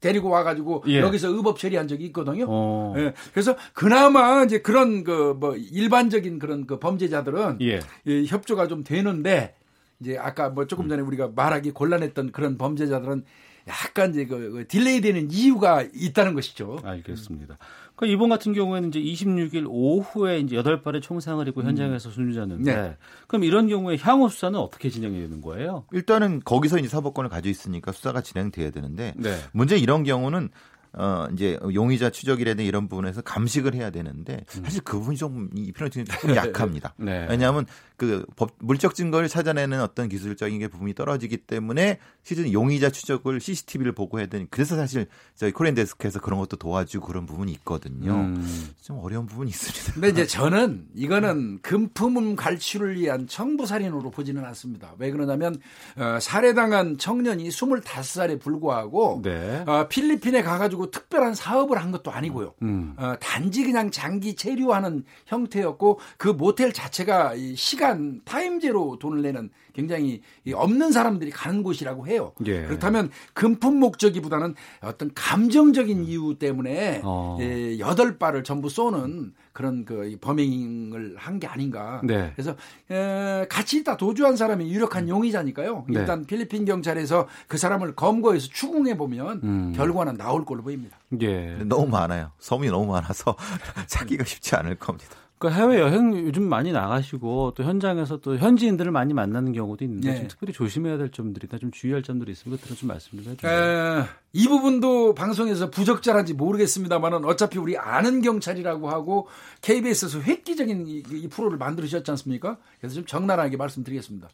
데리고 와가지고 예. 여기서 의법 처리한 적이 있거든요. 어. 예, 그래서 그나마 이제 그런 그 뭐 일반적인 그런 그 범죄자들은 예. 이 협조가 좀 되는데 이제 아까 뭐 조금 전에 우리가 말하기 곤란했던 그런 범죄자들은 약간 이제 그, 그 delay 되는 이유가 있다는 것이죠. 알겠습니다. 그러니까 이번 같은 경우에는 이제 26일 오후에 이제 8발의 총상을 입고 현장에서 숨지었는데 네. 그럼 이런 경우에 향후 수사는 어떻게 진행이 되는 거예요? 일단은 거기서 이제 사법권을 가지고 있으니까 수사가 진행돼야 되는데 네. 문제 이런 경우는 어 이제 용의자 추적이라든지 이런 부분에서 감식을 해야 되는데 사실 그 부분이 좀 이 필리핀이 조금 약합니다. 네. 왜냐하면 그 법, 물적 증거를 찾아내는 어떤 기술적인 게 부분이 떨어지기 때문에 실은 용의자 추적을 CCTV를 보고 해야 되니 그래서 사실 저희 코리안 데스크에서 그런 것도 도와주고 그런 부분이 있거든요. 음. 좀 어려운 부분이 있습니다. 근데 이제 저는 이거는 금품 갈취를 위한 청부 살인으로 보지는 않습니다. 왜 그러냐면 어, 살해당한 청년이 25살에 불구하고 네. 어, 필리핀에 가가지고 특별한 사업을 한 것도 아니고요. 음. 어, 단지 그냥 장기 체류하는 형태였고 그 모텔 자체가 이 시간 타임제로 돈을 내는 굉장히 이 없는 사람들이 가는 곳이라고 해요. 예. 그렇다면 금품 목적이보다는 어떤 감정적인 이유 때문에 어. 예, 여덟 발을 전부 쏘는 그런 그 범행을 한 게 아닌가. 네. 그래서 에, 같이 있다 도주한 사람이 유력한 용의자니까요. 네. 일단 필리핀 경찰에서 그 사람을 검거해서 추궁해 보면 음. 결과는 나올 걸로 보입니다. 예. 너무 많아요. 섬이 너무 많아서 찾기가 쉽지 않을 겁니다. 그 해외 여행 요즘 많이 나가시고 또 현장에서 또 현지인들을 많이 만나는 경우도 있는데 네. 좀 특별히 조심해야 될 점들이나 좀 주의할 점들이 있으면 그것들은 좀 말씀 좀 해주세요. 에, 이 부분도 방송에서 부적절한지 모르겠습니다만은 어차피 우리 아는 경찰이라고 하고 KBS에서 획기적인 이, 이 프로를 만들으셨지 않습니까? 그래서 좀 적나라하게 말씀드리겠습니다.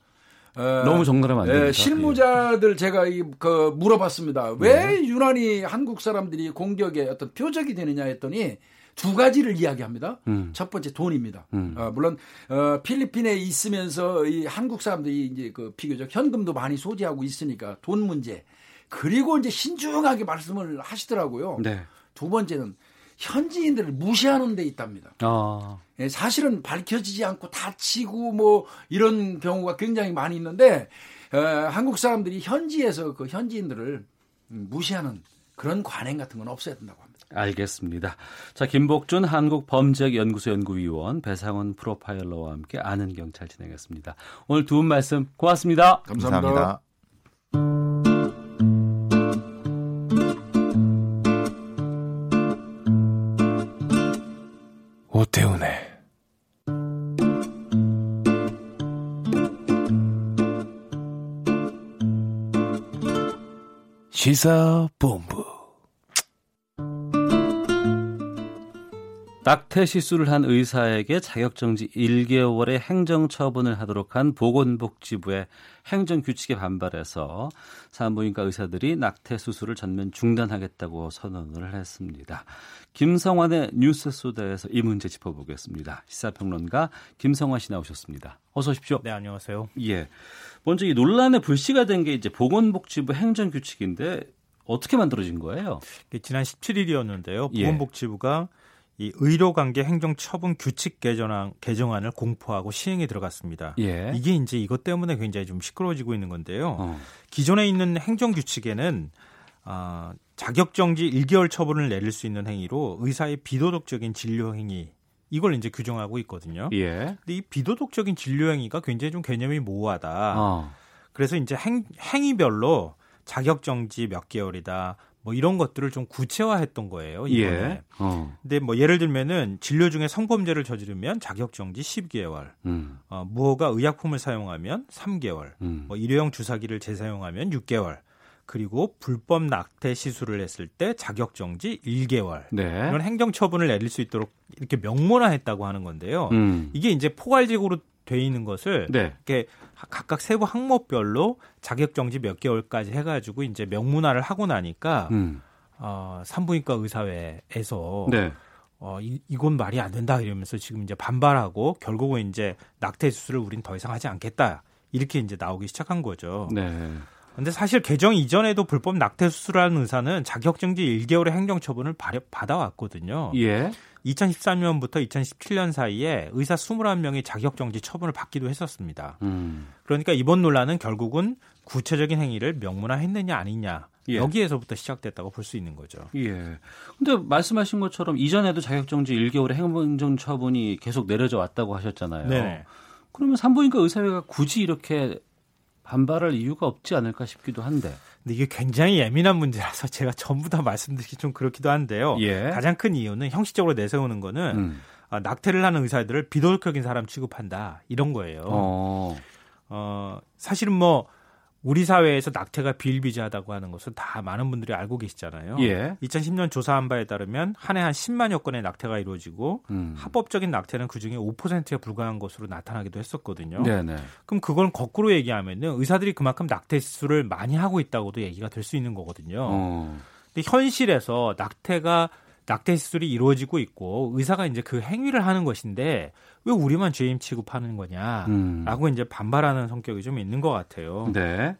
어, 너무 적나라하면 안 예, 됩니다. 실무자들 제가 이, 그 물어봤습니다. 왜 유난히 한국 사람들이 공격의 어떤 표적이 되느냐 했더니 두 가지를 이야기합니다. 음. 첫 번째 돈입니다. 음. 어, 물론 어, 필리핀에 있으면서 이 한국 사람들이 이제 그 비교적 현금도 많이 소지하고 있으니까 돈 문제. 그리고 이제 신중하게 말씀을 하시더라고요. 네. 두 번째는 현지인들을 무시하는 데 있답니다. 아. 예, 사실은 밝혀지지 않고 다치고 뭐 이런 경우가 굉장히 많이 있는데 어, 한국 사람들이 현지에서 그 현지인들을 음, 무시하는 그런 관행 같은 건 없어야 된다고. 알겠습니다. 자, 김복준 한국범죄연구소 연구위원 배상원 프로파일러와 함께 아는 경찰 진행했습니다. 오늘 두 분 말씀 고맙습니다. 감사합니다. 오태훈의 시사본부 낙태 시술을 한 의사에게 자격정지 1개월의 행정처분을 하도록 한 보건복지부의 행정규칙에 반발해서 산부인과 의사들이 낙태 수술을 전면 중단하겠다고 선언을 했습니다. 김성환의 뉴스 소다에서 이 문제 짚어보겠습니다. 시사평론가 김성환 씨 나오셨습니다. 어서 오십시오. 네, 안녕하세요. 예. 먼저 이 논란의 불씨가 된 게 이제 보건복지부 행정규칙인데 어떻게 만들어진 거예요? 지난 17일이었는데요. 예. 보건복지부가 이 의료관계 행정처분 규칙 개정안, 개정안을 공포하고 시행에 들어갔습니다. 예. 이게 이제 이것 때문에 굉장히 좀 시끄러워지고 있는 건데요. 어. 기존에 있는 행정 규칙에는 아, 자격정지 1개월 처분을 내릴 수 있는 행위로 의사의 비도덕적인 진료 행위 이걸 이제 규정하고 있거든요. 예. 근데 이 비도덕적인 진료 행위가 굉장히 좀 개념이 모호하다. 어. 그래서 이제 행, 행위별로 자격정지 몇 개월이다. 뭐 이런 것들을 좀 구체화했던 거예요. 이번에. 예. 어. 근데 뭐 예를 들면은 진료 중에 성범죄를 저지르면 자격정지 10개월, 음. 어, 무허가 의약품을 사용하면 3개월, 음. 뭐 일회용 주사기를 재사용하면 6개월, 그리고 불법 낙태 시술을 했을 때 자격정지 1개월 네. 이런 행정처분을 내릴 수 있도록 이렇게 명문화했다고 하는 건데요. 음. 이게 이제 포괄적으로 돼 있는 것을 네. 이렇게 각각 세부 항목별로 자격 정지 몇 개월까지 해가지고 이제 명문화를 하고 나니까 음. 어, 산부인과 의사회에서 네. 어, 이, 이건 말이 안 된다 이러면서 지금 이제 반발하고 결국은 이제 낙태 수술을 우린 더 이상 하지 않겠다 이렇게 이제 나오기 시작한 거죠. 네. 근데 사실 개정 이전에도 불법 낙태 수술하는 의사는 자격정지 1개월의 행정처분을 받아왔거든요. 예. 2013년부터 2017년 사이에 의사 21명이 자격정지 처분을 받기도 했었습니다. 음. 그러니까 이번 논란은 결국은 구체적인 행위를 명문화했느냐 아니냐 예. 여기에서부터 시작됐다고 볼 수 있는 거죠. 예. 근데 말씀하신 것처럼 이전에도 자격정지 1개월의 행정 처분이 계속 내려져 왔다고 하셨잖아요. 네. 그러면 산부인과 의사회가 굳이 이렇게 반발할 이유가 없지 않을까 싶기도 한데. 근데 이게 굉장히 예민한 문제라서 제가 전부 다 말씀드리기 좀 그렇기도 한데요. 예. 가장 큰 이유는 형식적으로 내세우는 거는 음. 아, 낙태를 하는 의사들을 비도덕적인 사람 취급한다 이런 거예요. 어. 어, 사실은 뭐 우리 사회에서 낙태가 비일비재하다고 하는 것은 다 많은 분들이 알고 계시잖아요. 예. 2010년 조사한 바에 따르면 한 해 한 10만여 건의 낙태가 이루어지고 음. 합법적인 낙태는 그중에 5%에 불과한 것으로 나타나기도 했었거든요. 네네. 그럼 그걸 거꾸로 얘기하면은 의사들이 그만큼 낙태 수를 많이 하고 있다고도 얘기가 될 수 있는 거거든요. 어. 근데 현실에서 낙태가 낙태 시술이 이루어지고 있고 의사가 이제 그 행위를 하는 것인데 왜 우리만 죄인 취급하는 거냐라고 음. 이제 반발하는 성격이 좀 있는 것 같아요. 네.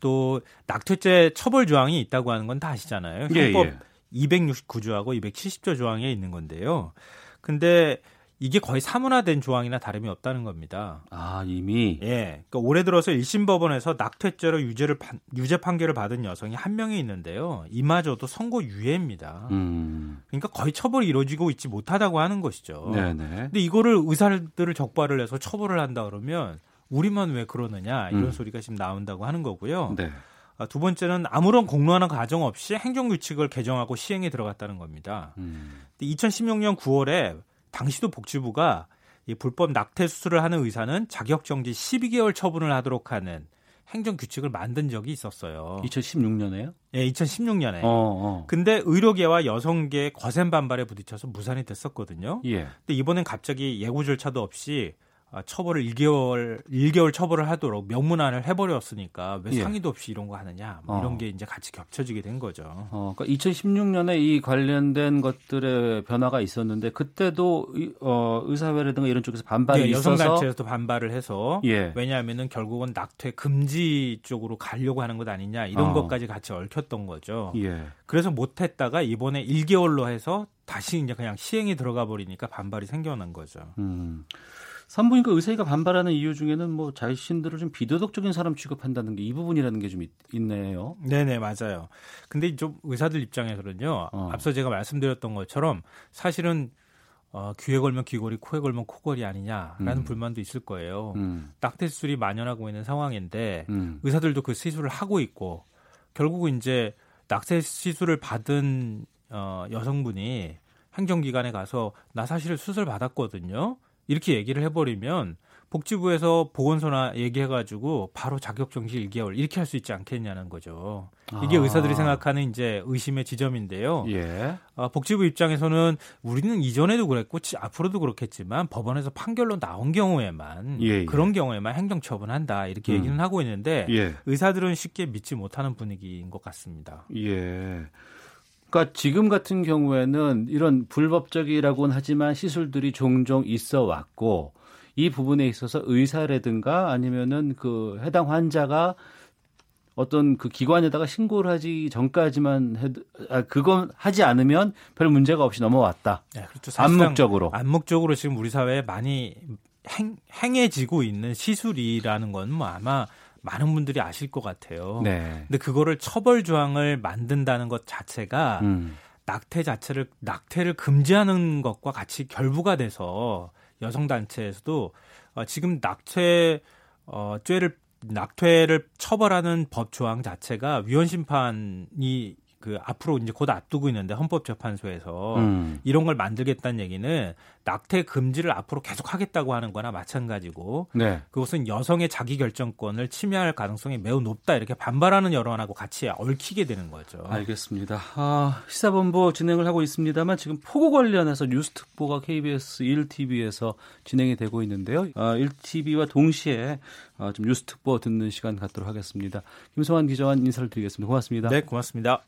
또 낙태죄 처벌 조항이 있다고 하는 건 다 아시잖아요. 예, 헌법 예. 269조하고 270조 조항에 있는 건데요. 근데 이게 거의 사문화된 조항이나 다름이 없다는 겁니다. 아 이미 예. 그러니까 올해 들어서 1심 법원에서 낙태죄로 유죄를 판- 유죄 판결을 받은 여성이 한 명이 있는데요. 이마저도 선고 유예입니다. 음. 그러니까 거의 처벌이 이루어지고 있지 못하다고 하는 것이죠. 네네. 근데 이거를 의사들을 적발을 해서 처벌을 한다 그러면 우리만 왜 그러느냐 이런 음. 소리가 지금 나온다고 하는 거고요. 네. 아, 두 번째는 아무런 공론화 과정 없이 행정 규칙을 개정하고 시행에 들어갔다는 겁니다. 음. 2016년 9월에 당시도 복지부가 이 불법 낙태 수술을 하는 의사는 자격 정지 12개월 처분을 하도록 하는 행정 규칙을 만든 적이 있었어요. 2016년에요? 예, 2016년에. 어, 어. 근데 의료계와 여성계 거센 반발에 부딪혀서 무산이 됐었거든요. 예. 근데 이번엔 갑자기 예고 절차도 없이 아, 처벌을 1개월 1개월 처벌을 하도록 명문안을 해버렸으니까 왜 예. 상의도 없이 이런 거 하느냐 뭐 어. 이런 게 이제 같이 겹쳐지게 된 거죠. 어, 그러니까 2016년에 이 관련된 것들의 변화가 있었는데 그때도 의, 어, 의사회라든가 이런 쪽에서 반발이 네, 있어서 여성단체에서도 반발을 해서 예. 왜냐하면은 결국은 낙태 금지 쪽으로 가려고 하는 것 아니냐 이런 어. 것까지 같이 얽혔던 거죠. 예. 그래서 못했다가 이번에 1개월로 해서 다시 이제 그냥 시행이 들어가 버리니까 반발이 생겨난 거죠. 음. 산부인과 의사가 반발하는 이유 중에는 뭐 자신들을 좀 비도덕적인 사람 취급한다는 게 이 부분이라는 게 좀 있네요. 네네 맞아요. 근데 좀 의사들 입장에서는요. 어. 앞서 제가 말씀드렸던 것처럼 사실은 어, 귀에 걸면 귀걸이, 코에 걸면 코걸이 아니냐라는 음. 불만도 있을 거예요. 음. 낙태 수술이 만연하고 있는 상황인데 음. 의사들도 그 시술을 하고 있고 결국 이제 낙태 시술을 받은 어, 여성분이 행정기관에 가서 나 사실 수술 받았거든요. 이렇게 얘기를 해버리면 복지부에서 보건소나 얘기해가지고 바로 자격정지 1개월 이렇게 할 수 있지 않겠냐는 거죠. 이게 아. 의사들이 생각하는 이제 의심의 지점인데요. 예. 어, 복지부 입장에서는 우리는 이전에도 그랬고 치- 앞으로도 그렇겠지만 법원에서 판결로 나온 경우에만 예, 예. 그런 경우에만 행정처분한다 이렇게 음. 얘기는 하고 있는데 예. 의사들은 쉽게 믿지 못하는 분위기인 것 같습니다. 예. 그러니까 지금 같은 경우에는 이런 불법적이라고는 하지만 시술들이 종종 있어 왔고 이 부분에 있어서 의사라든가 아니면은 그 해당 환자가 어떤 그 기관에다가 신고를 하지 전까지만 해도 아 그건 하지 않으면 별 문제가 없이 넘어왔다. 네, 그렇죠. 암묵적으로. 암묵적으로 지금 우리 사회에 많이 행, 행해지고 있는 시술이라는 건 뭐 아마 많은 분들이 아실 것 같아요. 네. 근데 그거를 처벌 조항을 만든다는 것 자체가 음. 낙태 자체를 낙태를 금지하는 것과 같이 결부가 돼서 여성 단체에서도 어, 지금 낙태 어, 죄를 낙태를 처벌하는 법 조항 자체가 위헌 심판이 그 앞으로 이제 곧 앞두고 있는데 헌법재판소에서 음. 이런 걸 만들겠다는 얘기는 낙태 금지를 앞으로 계속 하겠다고 하는 거나 마찬가지고 네. 그것은 여성의 자기 결정권을 침해할 가능성이 매우 높다 이렇게 반발하는 여론하고 같이 얽히게 되는 거죠. 알겠습니다. 아, 시사본부 진행을 하고 있습니다만 지금 폭우 관련해서 뉴스 특보가 KBS 1TV에서 진행이 되고 있는데요. 아, 1TV와 동시에 아, 좀 뉴스 특보 듣는 시간 갖도록 하겠습니다. 김성환 기자와 인사를 드리겠습니다. 고맙습니다. 네, 고맙습니다.